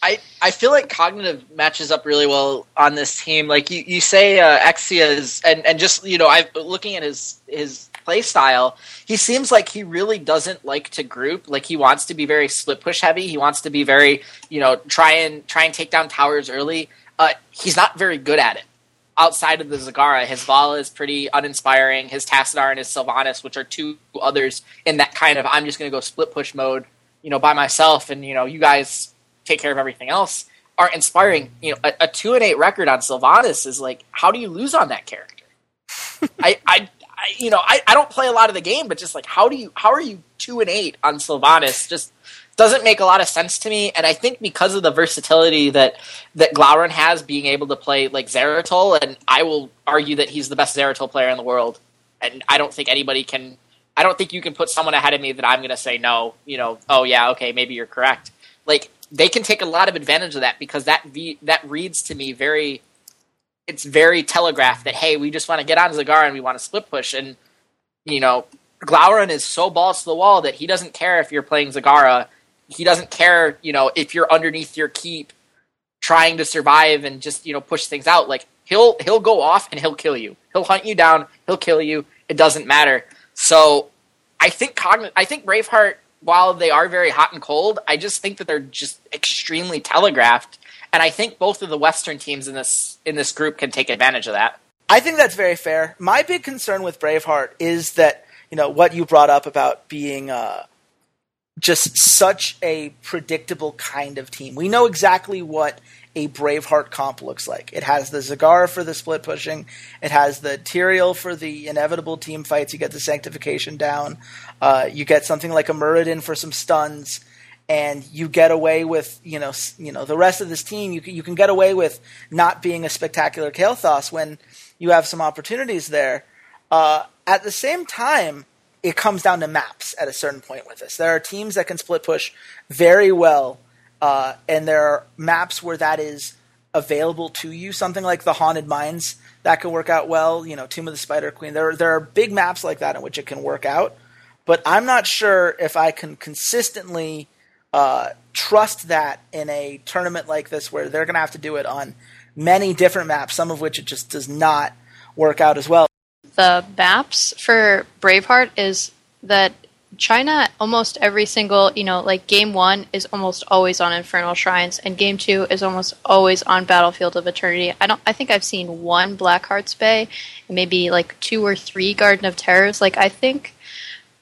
I, I feel like cognitive matches up really well on this team. Like you, you say, uh, Exia is, and, and just you know, I looking at his his play style, he seems like he really doesn't like to group. Like he wants to be very split push heavy. He wants to be very, you know, try and try and take down towers early. Uh, he's not very good at it. Outside of the Zagara, his Valla is pretty uninspiring. His Tassadar and his Sylvanas, which are two others in that kind of I'm just going to go split push mode, you know, by myself, and you know, you guys take care of everything else are inspiring. You know, a, a two and eight record on Sylvanas is like, how do you lose on that character? (laughs) I, I, I, you know, I, I don't play a lot of the game, but just like, how do you, how are you two and eight on Sylvanas? Just doesn't make a lot of sense to me. And I think because of the versatility that that Glaurung has, being able to play like Zeratul, and I will argue that he's the best Zeratul player in the world. And I don't think anybody can. I don't think you can put someone ahead of me that I'm going to say no. You know, oh yeah, okay, maybe you're correct. Like they can take a lot of advantage of that because that v, that reads to me very it's very telegraphed that hey we just want to get on Zagara and we want to split push. And you know Glaurung is so balls to the wall that he doesn't care if you're playing Zagara. He doesn't care you know if you're underneath your keep trying to survive and just you know push things out. Like he'll he'll go off and he'll kill you. He'll hunt you down. He'll kill you. It doesn't matter. So I think cogn- I think Braveheart while they are very hot and cold, I just think that they're just extremely telegraphed, and I think both of the Western teams in this in this group can take advantage of that. I think that's very fair. My big concern with Braveheart is that you know what you brought up about being uh, just such a predictable kind of team. We know exactly what a Braveheart comp looks like. It has the Zagar for the split pushing. It has the Tyrael for the inevitable team fights. You get the sanctification down. Uh, you get something like a Muradin for some stuns, and you get away with you know you know the rest of this team. You can, you can get away with not being a spectacular Kael'Thas when you have some opportunities there. Uh, at the same time, it comes down to maps at a certain point with this. There are teams that can split push very well, uh, and there are maps where that is available to you. Something like the Haunted Mines that can work out well. You know, Tomb of the Spider Queen. There there are big maps like that in which it can work out. But I'm not sure if I can consistently uh, trust that in a tournament like this, where they're going to have to do it on many different maps, some of which it just does not work out as well. The maps for Braveheart is that China almost every single, you know, like game one is almost always on Infernal Shrines, and game two is almost always on Battlefield of Eternity. I don't. I think I've seen one Blackheart's Bay, and maybe like two or three Garden of Terrors. Like I think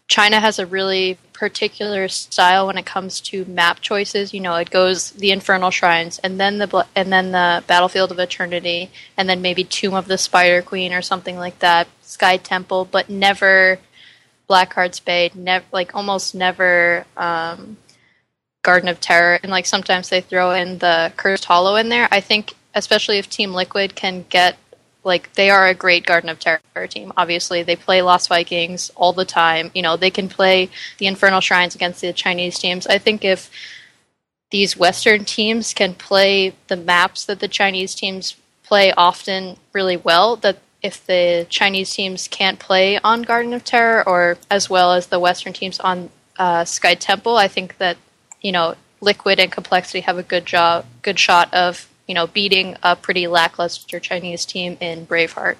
China has a really particular style when it comes to map choices. You know, it goes the Infernal Shrines, and then the and then the Battlefield of Eternity, and then maybe Tomb of the Spider Queen or something like that, Sky Temple, but never Blackheart's Bay. Never, like almost never um, Garden of Terror, and like sometimes they throw in the Cursed Hollow in there. I think, especially if Team Liquid can get like they are a great Garden of Terror team. Obviously, they play Lost Vikings all the time. You know, they can play the Infernal Shrines against the Chinese teams. I think if these Western teams can play the maps that the Chinese teams play often really well, that if the Chinese teams can't play on Garden of Terror or as well as the Western teams on uh, Sky Temple, I think that you know Liquid and Complexity have a good job, good shot of you know, beating a pretty lackluster Chinese team in Braveheart.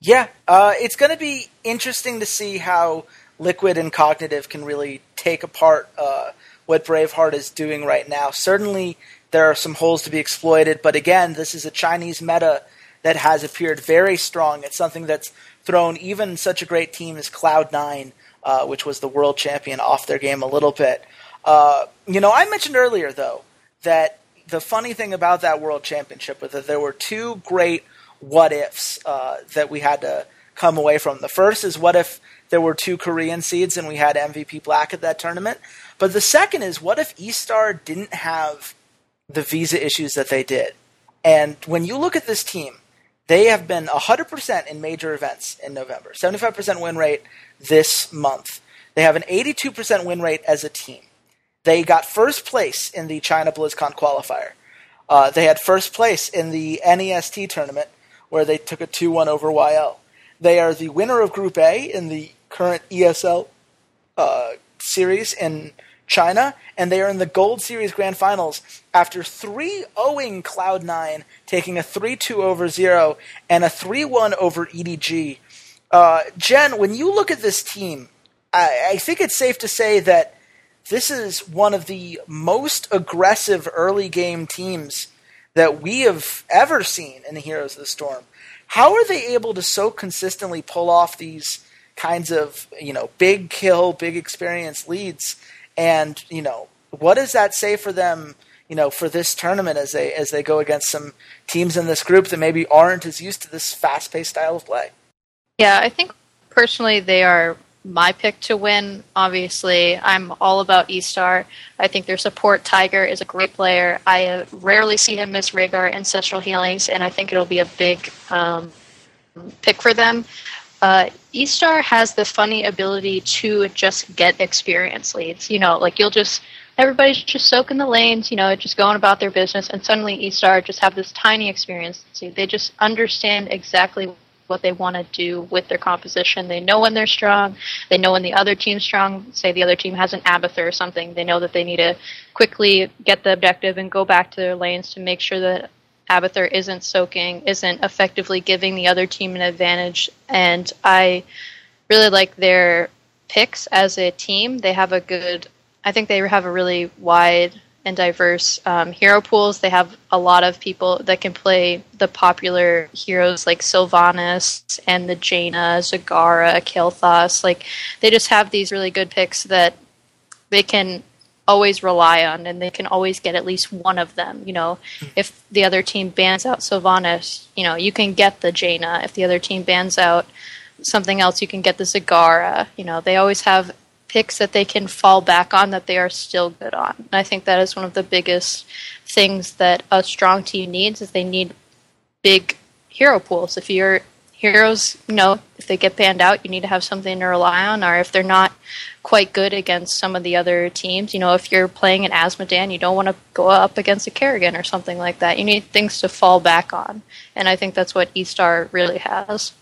Yeah, uh, it's going to be interesting to see how Liquid and Cognitive can really take apart uh, what Braveheart is doing right now. Certainly, there are some holes to be exploited, but again, this is a Chinese meta that has appeared very strong. It's something that's thrown even such a great team as Cloud9, uh, which was the world champion, off their game a little bit. Uh, you know, I mentioned earlier, though, that the funny thing about that world championship was that there were two great what ifs uh, that we had to come away from. The first is what if there were two Korean seeds and we had MVP Black at that tournament? But the second is what if eStar didn't have the visa issues that they did? And when you look at this team, they have been 100% in major events in November, 75% win rate this month. They have an 82% win rate as a team. They got first place in the China BlizzCon qualifier. Uh, they had first place in the NEST tournament, where they took a 2 1 over YL. They are the winner of Group A in the current ESL uh, series in China, and they are in the Gold Series Grand Finals after 3 0ing Cloud9, taking a 3 2 over 0 and a 3 1 over EDG. Uh, Jen, when you look at this team, I, I think it's safe to say that this is one of the most aggressive early game teams that we have ever seen in the Heroes of the Storm. How are they able to so consistently pull off these kinds of, you know, big kill, big experience leads? And, you know, what does that say for them, you know, for this tournament as they as they go against some teams in this group that maybe aren't as used to this fast paced style of play? Yeah, I think personally they are my pick to win. Obviously, I'm all about eStar. I think their support Tiger is a great player. I uh, rarely see him miss Rehgar and Ancestral Healings, and I think it'll be a big um, pick for them. Uh, eStar has the funny ability to just get experience leads. You know, like you'll just everybody's just soaking the lanes, you know, just going about their business, and suddenly eStar just have this tiny experience. They just understand exactly what they want to do with their composition. They know when they're strong. They know when the other team's strong. Say the other team has an Abathur or something. They know that they need to quickly get the objective and go back to their lanes to make sure that Abathur isn't soaking, isn't effectively giving the other team an advantage. And I really like their picks as a team. They have a good, I think they have a really wide and diverse um, hero pools. They have a lot of people that can play the popular heroes like Sylvanas and the Jaina, Zagara, Kael'thas. Like they just have these really good picks that they can always rely on, and they can always get at least one of them. You know, mm-hmm. if the other team bans out Sylvanas, you know, you can get the Jaina. If the other team bans out something else, you can get the Zagara. You know, they always have picks that they can fall back on that they are still good on. And I think that is one of the biggest things that a strong team needs is they need big hero pools. If you're heroes, you know, if they get banned out, you need to have something to rely on, or if they're not quite good against some of the other teams, you know, if you're playing an Azmodan, you don't want to go up against a Kerrigan or something like that. You need things to fall back on, and I think that's what E-Star really has.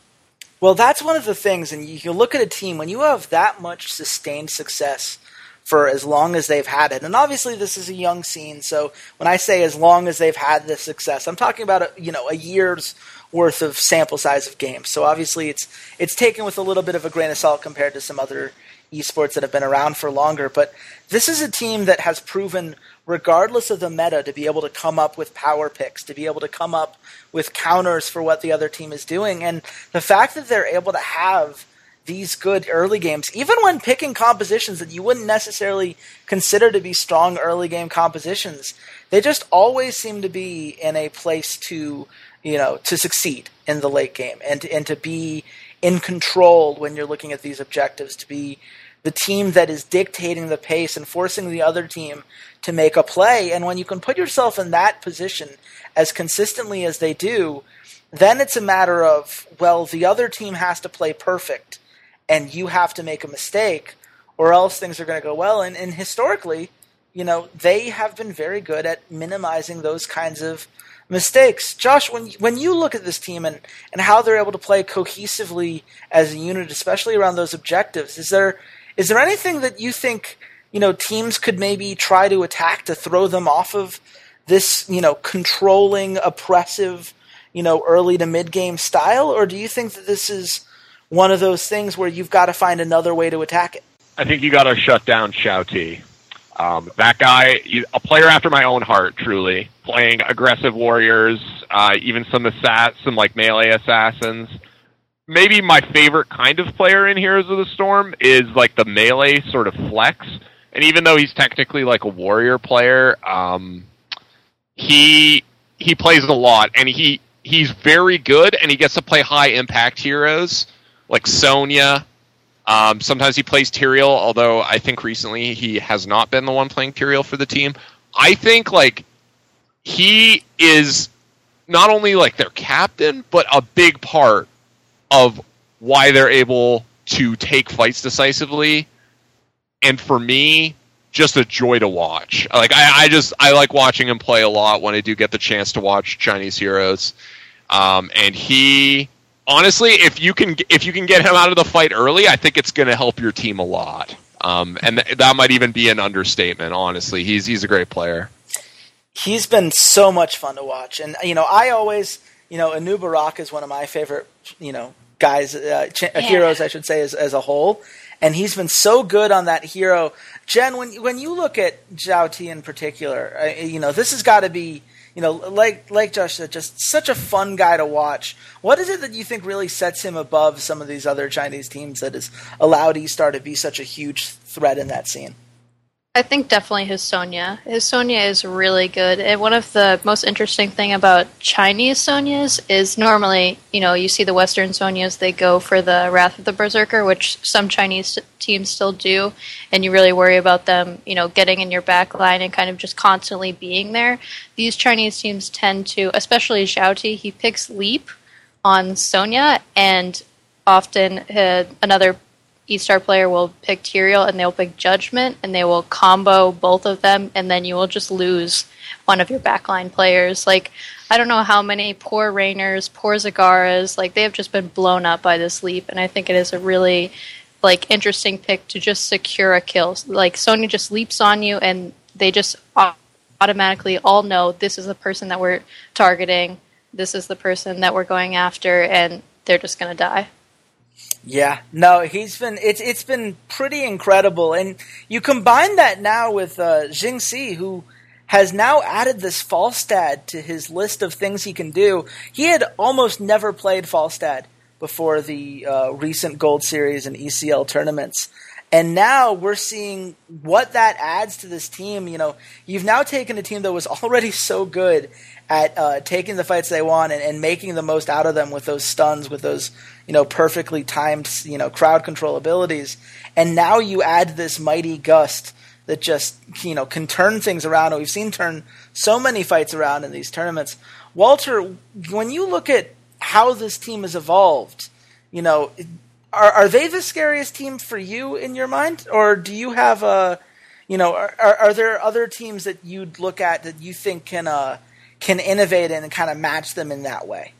Well, that's one of the things, and you can look at a team when you have that much sustained success for as long as they've had it. And obviously, this is a young scene, so when I say as long as they've had this success, I'm talking about a, you know a year's worth of sample size of games. So obviously, it's it's taken with a little bit of a grain of salt compared to some other esports that have been around for longer. But this is a team that has proven, regardless of the meta, to be able to come up with power picks, to be able to come up with counters for what the other team is doing. And the fact that they're able to have these good early games, even when picking compositions that you wouldn't necessarily consider to be strong early game compositions, they just always seem to be in a place to, you know, to succeed in the late game and and to be in control when you're looking at these objectives, to be the team that is dictating the pace and forcing the other team to make a play. And when you can put yourself in that position as consistently as they do, then it's a matter of, well, the other team has to play perfect and you have to make a mistake or else things are going to go well. And, and historically, you know, they have been very good at minimizing those kinds of mistakes. Josh, when when you look at this team and, and how they're able to play cohesively as a unit, especially around those objectives, is there is there anything that you think you know teams could maybe try to attack to throw them off of this you know controlling, oppressive, you know early to mid game style, or do you think that this is one of those things where you've got to find another way to attack it? I think you got to shut down Xiao Um, that guy, a player after my own heart, truly playing aggressive warriors, uh, even some assass, some like melee assassins maybe my favorite kind of player in Heroes of the Storm is like the melee sort of flex. And even though he's technically like a warrior player, um, he he plays a lot, and he he's very good, and he gets to play high impact heroes like Sonya. Um, sometimes he plays Tyrael, although I think recently he has not been the one playing Tyrael for the team. I think like he is not only like their captain, but a big part of why they're able to take fights decisively. And for me, just a joy to watch. Like I, I just I like watching him play a lot when I do get the chance to watch Chinese heroes. Um, and he honestly, if you can if you can get him out of the fight early, I think it's going to help your team a lot. Um, and th- that might even be an understatement. Honestly, he's he's a great player. He's been so much fun to watch, and you know I always you know Anub'arak is one of my favorite you know guys, uh, ch- yeah. heroes, I should say, as, as a whole. And he's been so good on that hero. Jen, when when you look at Zhao Ti in particular, uh, you know this has got to be, you know, like like Josh said, just such a fun guy to watch. What is it that you think really sets him above some of these other Chinese teams that has allowed E-Star to be such a huge threat in that scene? I think definitely his Sonya. His Sonya is really good. And one of the most interesting thing about Chinese Sonyas is normally, you know, you see the Western Sonyas, they go for the Wrath of the Berserker, which some Chinese teams still do, and you really worry about them, you know, getting in your back line and kind of just constantly being there. These Chinese teams tend to, especially Zhao Ti, he picks Leap on Sonya, and often uh, another E-Star player will pick Tyrael and they'll pick Judgment and they will combo both of them and then you will just lose one of your backline players. Like I don't know how many poor Raynors, poor Zagaras, like they have just been blown up by this leap and I think it is a really like interesting pick to just secure a kill. Like Sonya just leaps on you and they just automatically all know this is the person that we're targeting. This is the person that we're going after and they're just going to die. Yeah, no, he's been it's it's been pretty incredible, and you combine that now with uh, Jingxi, who has now added this Falstad to his list of things he can do. He had almost never played Falstad before the uh, recent Gold Series and ECL tournaments. And now we're seeing what that adds to this team. You know, you've now taken a team that was (laughs) already so good at uh, taking the fights they want and, and, making the most out of them with those stuns, with those you know perfectly timed you know crowd control abilities. And now you add this mighty gust that just you know can turn things around. And we've seen turn so many fights around in these tournaments. Walter, when you look at how this team has evolved, you know, are are they the scariest team for you in your mind, or do you have a, you know, are are there other teams that you'd look at that you think can uh can innovate and kind of match them in that way?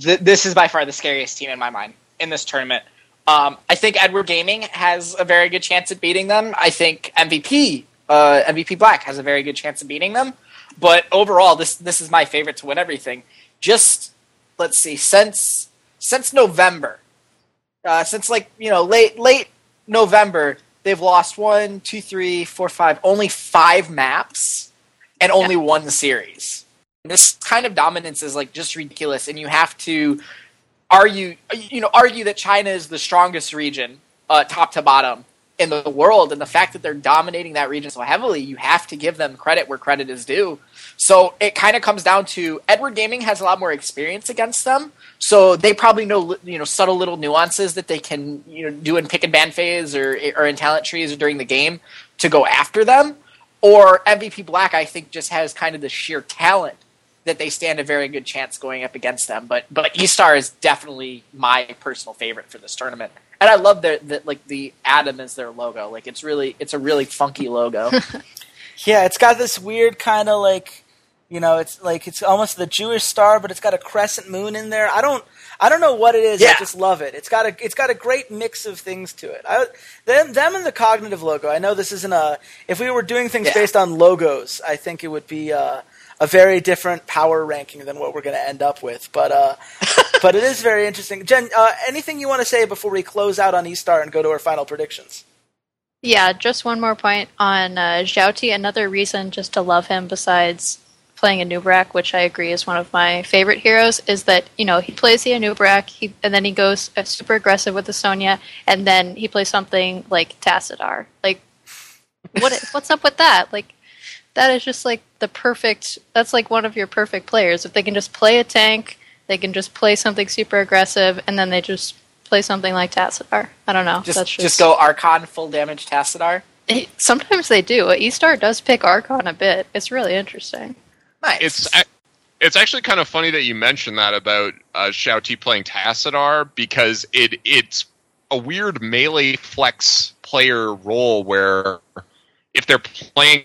Th- this is by far the scariest team in my mind in this tournament. Um, I think Edward Gaming has a very good chance at beating them. I think MVP uh, MVP Black has a very good chance of beating them. But overall, this this is my favorite to win everything. Just let's see, since since November, uh, since like you know late late November, they've lost one, two, three, four, five, only five maps, and only yeah. one series. This kind of dominance is like just ridiculous, and you have to argue you know argue that China is the strongest region, uh, top to bottom in the world and the fact that they're dominating that region so heavily, you have to give them credit where credit is due. So it kind of comes down to Edward Gaming has a lot more experience against them, so they probably know you know subtle little nuances that they can you know do in pick and ban phase or or in talent trees or during the game to go after them. Or MVP Black, I think, just has kind of the sheer talent that they stand a very good chance going up against them. But but eStar is definitely my personal favorite for this tournament and I love the, like the atom is their logo. Like it's really it's a really funky logo. (laughs) yeah, it's got this weird kind of like you know, it's like it's almost the Jewish star, but it's got a crescent moon in there. I don't I don't know what it is. Yeah. I just love it. It's got a it's got a great mix of things to it. I, them them and the cognitive logo. I know this isn't a. If we were doing things yeah. based on logos, I think it would be. Uh, a very different power ranking than what we're going to end up with. But uh, (laughs) but it is very interesting. Jen, uh, anything you want to say before we close out on eStar and go to our final predictions? Yeah, just one more point on uh, Xiaoti. Another reason just to love him besides playing Anub'arak, which I agree is one of my favorite heroes, is that you know he plays the Anub'arak, he, and then he goes uh, super aggressive with the Sonya, and then he plays something like Tassadar. Like, what what's up with that? Like, that is just like the perfect. That's like one of your perfect players. If they can just play a tank, they can just play something super aggressive, and then they just play something like Tassadar. I don't know. Just, just, just go Archon full damage Tassadar. sometimes they do. eStar does pick Archon a bit. It's really interesting. Nice. It's it's actually kind of funny that you mentioned that about uh, Xiaoti playing Tassadar because it it's a weird melee flex player role where if they're playing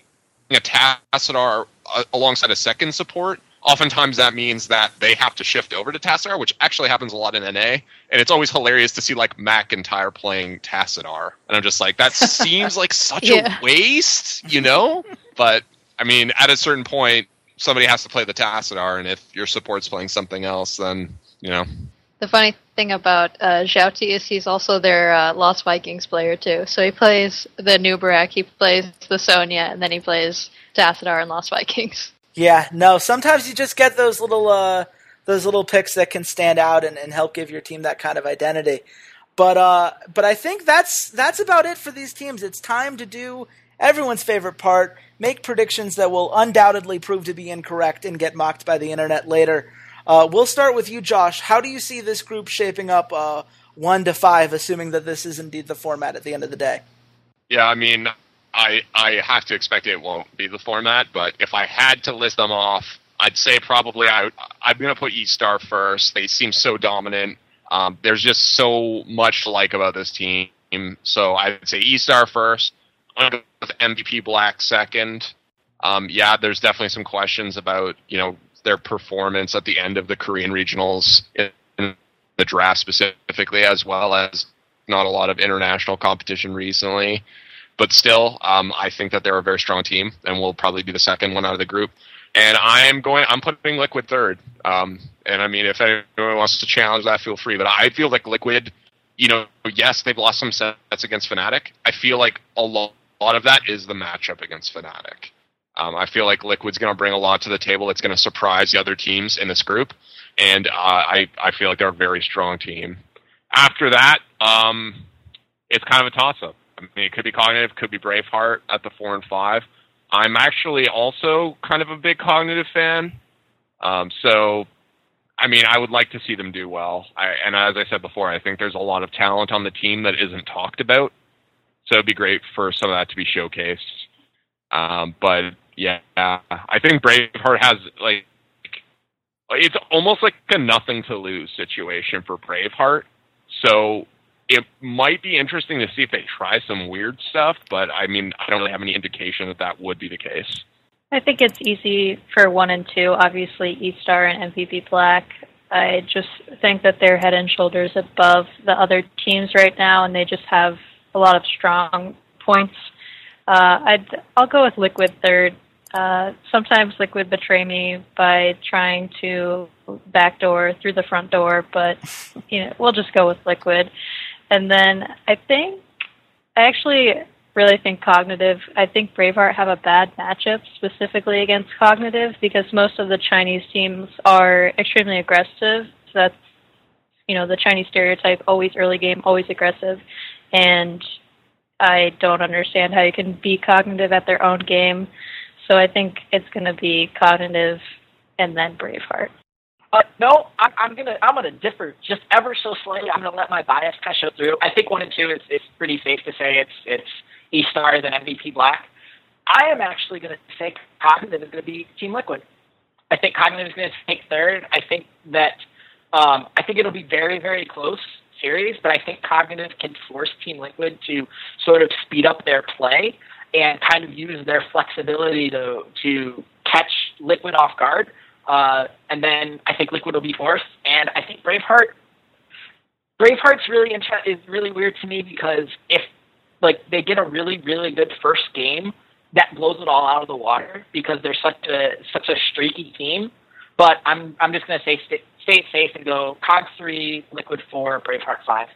a Tassadar uh, alongside a second support, oftentimes that means that they have to shift over to Tassadar, which actually happens a lot in NA. And it's always hilarious to see like McIntyre playing Tassadar. And I'm just like, that (laughs) seems like such yeah. a waste, you know? But I mean, at a certain point, somebody has to play the Tassadar, and if your support's playing something else, then, you know. The funny thing about uh, Xiaoti is he's also their uh, Lost Vikings player too. So he plays the Anub'arak, he plays the Sonya, and then he plays Tassadar and Lost Vikings. Yeah, no. Sometimes you just get those little uh, those little picks that can stand out and, and help give your team that kind of identity. But uh, but I think that's that's about it for these teams. It's time to do everyone's favorite part: make predictions that will undoubtedly prove to be incorrect and get mocked by the internet later. Uh, we'll start with you, Josh. How do you see this group shaping up uh, one to five, assuming that this is indeed the format at the end of the day? Yeah, I mean, I I have to expect it won't be the format, but if I had to list them off, I'd say probably I I'm gonna put E Star first. They seem so dominant. Um, there's just so much to like about this team. So I'd say E Star first. With MVP Black second. Um, yeah, there's definitely some questions about you know their performance at the end of the Korean regionals in the draft specifically, as well as not a lot of international competition recently. But still, um, I think that they're a very strong team, and will probably be the second one out of the group. And I'm going. I'm putting Liquid third. Um, and I mean, if anyone wants to challenge that, feel free. But I feel like Liquid. You know, yes, they've lost some sets against Fnatic. I feel like a lot, a lot of that is the matchup against Fnatic. Um, I feel like Liquid's going to bring a lot to the table. It's going to surprise the other teams in this group, and uh, I I feel like they're a very strong team. After that, um, it's kind of a toss up. I mean, it could be Cognitive, could be Braveheart at the four and five. I'm actually also kind of a big Cognitive fan, um, so I mean, I would like to see them do well. I, and as I said before, I think there's a lot of talent on the team that isn't talked about. So it'd be great for some of that to be showcased. Um, but yeah, I think Braveheart has like it's almost like a nothing to lose situation for Braveheart. So it might be interesting to see if they try some weird stuff, but I mean, I don't really have any indication that that would be the case. I think it's easy for one and two. Obviously, E Star and MVP Black. I just think that they're head and shoulders above the other teams right now, and they just have a lot of strong points. Uh, I'd I'll go with Liquid third. Uh, sometimes Liquid betray me by trying to backdoor through the front door, but you know we'll just go with Liquid. And then I think I actually really think Cognitive. I think Braveheart have a bad matchup specifically against Cognitive because most of the Chinese teams are extremely aggressive. So that's you know the Chinese stereotype: always early game, always aggressive, and I don't understand how you can be Cognitive at their own game. So I think it's going to be Cognitive and then Braveheart. Uh, no, I'm, I'm gonna I'm gonna differ just ever so slightly. I'm gonna let my bias kind of show through. I think one and two is it's pretty safe to say it's it's E Star than MVP Black. I am actually gonna say Cognitive is gonna be Team Liquid. I think Cognitive is gonna take third. I think that um, I think it'll be very very close series, but I think Cognitive can force Team Liquid to sort of speed up their play and kind of use their flexibility to to catch Liquid off guard. Uh, and then I think Liquid will be forced, and I think Braveheart. Braveheart's really inter- is really weird to me because if like they get a really really good first game, that blows it all out of the water because they're such a such a streaky team. But I'm I'm just gonna say stay safe and go Cog three, Liquid four, Braveheart five.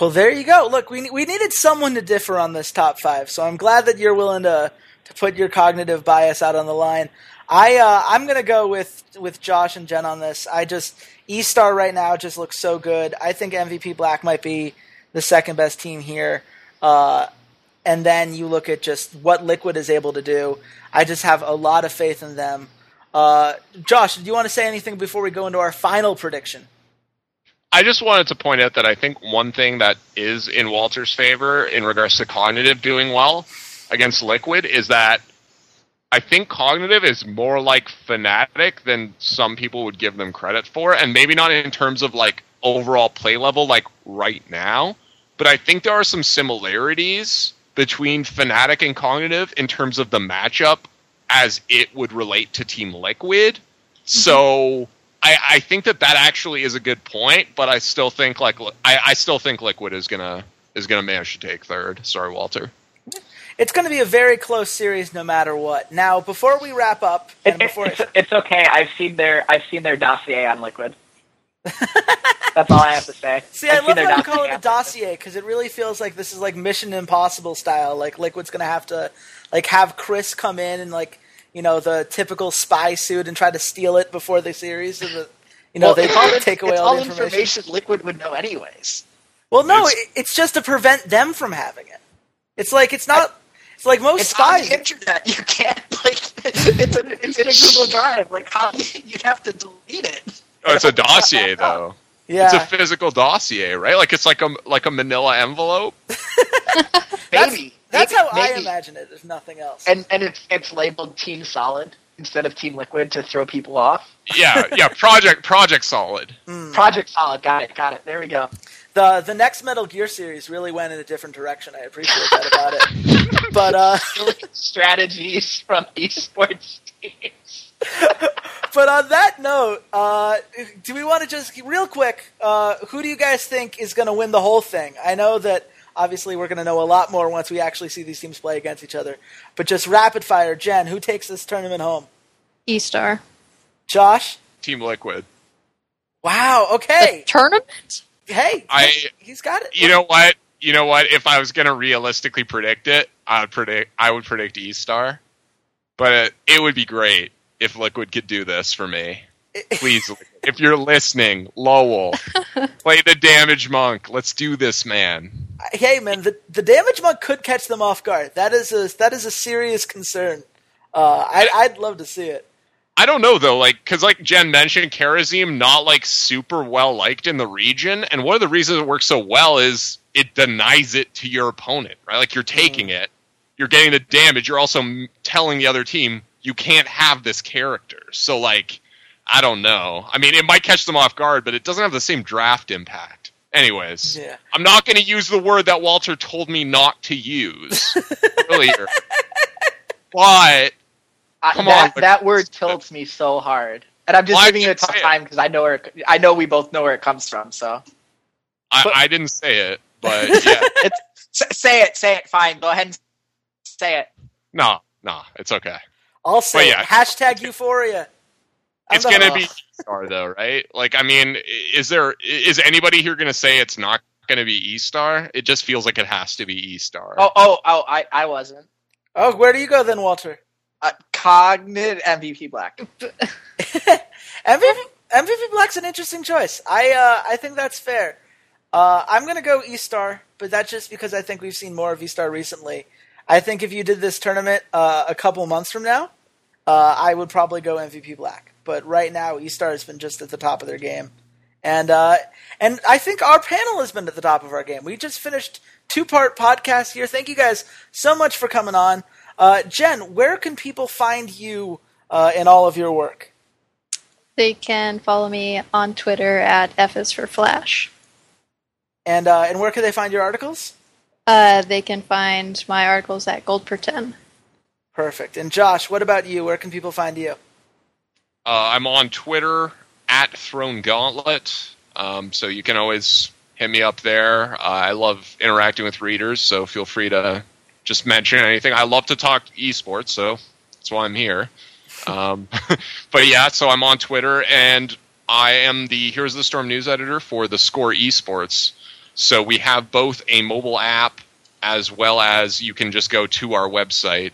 Well, there you go. Look, we we needed someone to differ on this top five, so I'm glad that you're willing to to put your cognitive bias out on the line. I uh, I'm gonna go with with Josh and Jen on this. I just E Star right now just looks so good. I think MVP Black might be the second best team here. Uh, and then you look at just what Liquid is able to do. I just have a lot of faith in them. Uh, Josh, do you want to say anything before we go into our final prediction? I just wanted to point out that I think one thing that is in Walter's favor in regards to cognitive doing well against Liquid is that I think cognitive is more like Fnatic than some people would give them credit for, and maybe not in terms of like overall play level, like right now. But I think there are some similarities between Fnatic and cognitive in terms of the matchup as it would relate to Team Liquid. Mm-hmm. So I, I think that that actually is a good point, but I still think like I, I still think Liquid is gonna is gonna manage to take third. Sorry, Walter. It's going to be a very close series, no matter what. Now, before we wrap up, and It, before it's, it's okay. I've seen their I've seen their dossier on Liquid. (laughs) That's all I have to say. See, I I've love seen how you call it a dossier because it really feels like this is like Mission Impossible style. Like Liquid's gonna have to like have Chris come in and like you know the typical spy suit and try to steal it before the series, so that you know Well, they it's all, take away it's all the all information. Liquid would know anyways. Well, no, It's- it, it's just to prevent them from having it. It's like it's not. It's like most It's on spies. the internet. You can't (laughs) like it's, a, it's in a Google Drive. Like how you'd have to delete it. Oh, it's a dossier (laughs) though. yeah, It's a physical dossier, right? Like it's like a like a Manila envelope. (laughs) That's- Maybe that's Maybe- how I imagine it. If nothing else. And and it's it's labeled Team Solid instead of Team Liquid to throw people off. Yeah, yeah. (laughs) Project Project Solid. Hmm. Project Solid. Got it. Got it. There we go. the the next Metal Gear series really went in a different direction. I appreciate that about it. (laughs) But uh, Strategies from esports teams. (laughs) but on that note, uh, do we want to just real quick? Uh, who do you guys think is going to win the whole thing? I know that obviously we're going to know a lot more once we actually see these teams play against each other. But just rapid fire, Jen, who takes this tournament home? E Star. Josh. Team Liquid. Wow. Okay. Tournament? Hey, I- he's got it. You know what? You know what? If I was gonna realistically predict it, I would predict I would predict E Star. But it would be great if Liquid could do this for me. (laughs) Please, if you're listening, Lowell, (laughs) play the Damage Monk. Let's do this, man. Hey man, the the damage monk could catch them off guard. That is a that is a serious concern. Uh, I, I'd love to see it. I don't know though, like because like Jen mentioned, Kharazim not like super well liked in the region, and one of the reasons it works so well is it denies it to your opponent, right? Like you're taking it, you're getting the damage, you're also telling the other team you can't have this character. So like, I don't know. I mean, it might catch them off guard, but it doesn't have the same draft impact. Anyways, Yeah. I'm not going to use the word that Walter told me not to use earlier. (laughs) But I- Come that, on, that word tilts me so hard, and I'm just Why giving you a tough time because I know where it- I know we both know where it comes from. So I, But- I didn't say it. But (laughs) yeah, S- say it, say it. Fine, go ahead and say it. no, no, it's okay. I'll say But it. yeah. hashtag Euphoria. I'm It's going to be (laughs) E star though, right? Like, I mean, is there is anybody here going to say it's not going to be E Star? It just feels like it has to be E Star. Oh, oh, oh! I, I wasn't. Oh, where do you go then, Walter? Uh, Cognit MVP Black. (laughs) MVP MVP Black's an interesting choice. I uh, I think that's fair. Uh, I'm gonna go E Star, but that's just because I think we've seen more of E Star recently. I think if you did this tournament uh, a couple months from now, uh, I would probably go MVP Black. But right now, E Star has been just at the top of their game, and uh, and I think our panel has been at the top of our game. We just finished two part podcast here. Thank you guys so much for coming on. Uh, Jen, where can people find you uh, in all of your work? They can follow me on Twitter at F is for Flash. And uh, and where can they find your articles? Uh, they can find my articles at Gold per 10. Perfect. And Josh, what about you? Where can people find you? Uh, I'm on Twitter at Throne Gauntlet, um, so you can always hit me up there. Uh, I love interacting with readers, so feel free to just mention anything. I love to talk esports, so that's why I'm here. Um, (laughs) but yeah, so I'm on Twitter, and I am the Heroes of the Storm news editor for the Score Esports. So we have both a mobile app as well as you can just go to our website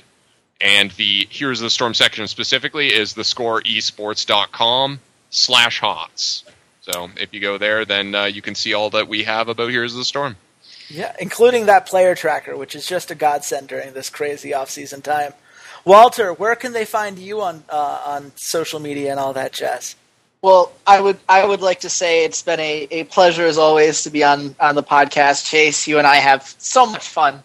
and the Heroes of the Storm section specifically is the scoreesports.com slash hots so if you go there then uh, you can see all that we have about Heroes of the Storm Yeah, including that player tracker, which is just a godsend during this crazy off-season time. Walter, where can they find you on uh, on social media and all that jazz? Well, I would I would like to say it's been a, a pleasure as always to be on, on the podcast. Chase, you and I have so much fun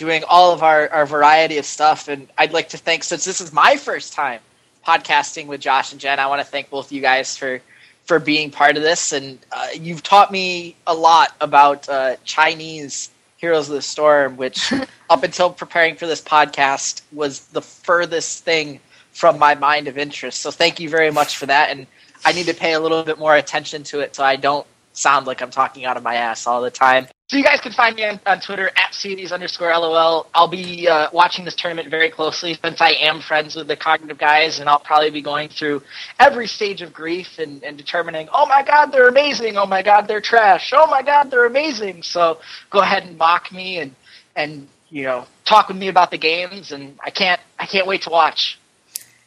doing all of our, our variety of stuff. And I'd like to thank, since this is my first time podcasting with Josh and Jen, I want to thank both you guys for, for being part of this. And uh, you've taught me a lot about uh, Chinese Heroes of the Storm, which (laughs) up until preparing for this podcast was the furthest thing from my mind of interest. So thank you very much for that. And I need to pay a little bit more attention to it so I don't sound like I'm talking out of my ass all the time. So you guys can find me on, on Twitter at Ceades underscore LOL. I'll be uh, watching this tournament very closely since I am friends with the cognitive guys, and I'll probably be going through every stage of grief and, and determining, oh my god, they're amazing, oh my god, they're trash, oh my god, they're amazing. So go ahead and mock me and and you know talk with me about the games, and I can't I can't wait to watch.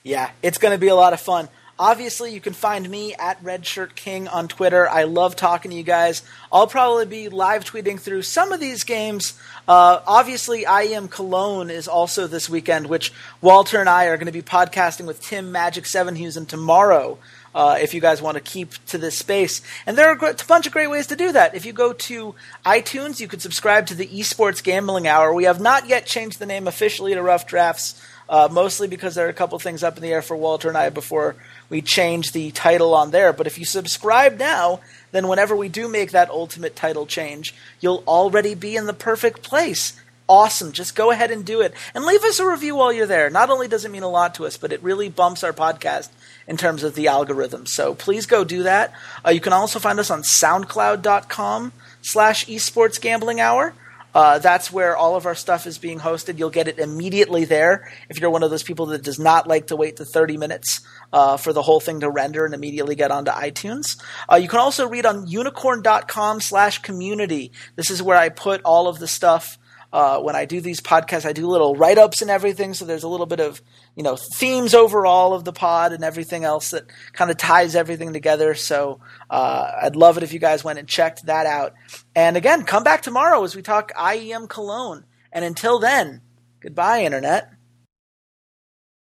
Yeah, it's going to be a lot of fun. Obviously, you can find me at Redshirt King on Twitter. I love talking to you guys. I'll probably be live tweeting through some of these games. Uh, obviously, IEM Cologne is also this weekend, which Walter and I are going to be podcasting with Tim Magic Sevenhuysen tomorrow. Uh, if you guys want to keep to this space, and there are a bunch of great ways to do that. If you go to iTunes, you can subscribe to the Esports Gambling Hour. We have not yet changed the name officially to Rough Drafts, uh, mostly because there are a couple things up in the air for Walter and I before we change the title on there. But if you subscribe now, then whenever we do make that ultimate title change, you'll already be in the perfect place. Awesome. Just go ahead and do it. And leave us a review while you're there. Not only does it mean a lot to us, but it really bumps our podcast in terms of the algorithm. So please go do that. Uh, you can also find us on soundcloud.com slash esports gambling hour. Uh, that's where all of our stuff is being hosted. You'll get it immediately there. If you're one of those people that does not like to wait the 30 minutes uh, for the whole thing to render and immediately get onto iTunes, uh, you can also read on unikrn.com slash community. This is where I put all of the stuff. Uh, when I do these podcasts, I do little write ups and everything, so there's a little bit of you know themes overall of the pod and everything else that kind of ties everything together. So uh, I'd love it if you guys went and checked that out. And again, come back tomorrow as we talk IEM Cologne. And until then, goodbye, internet.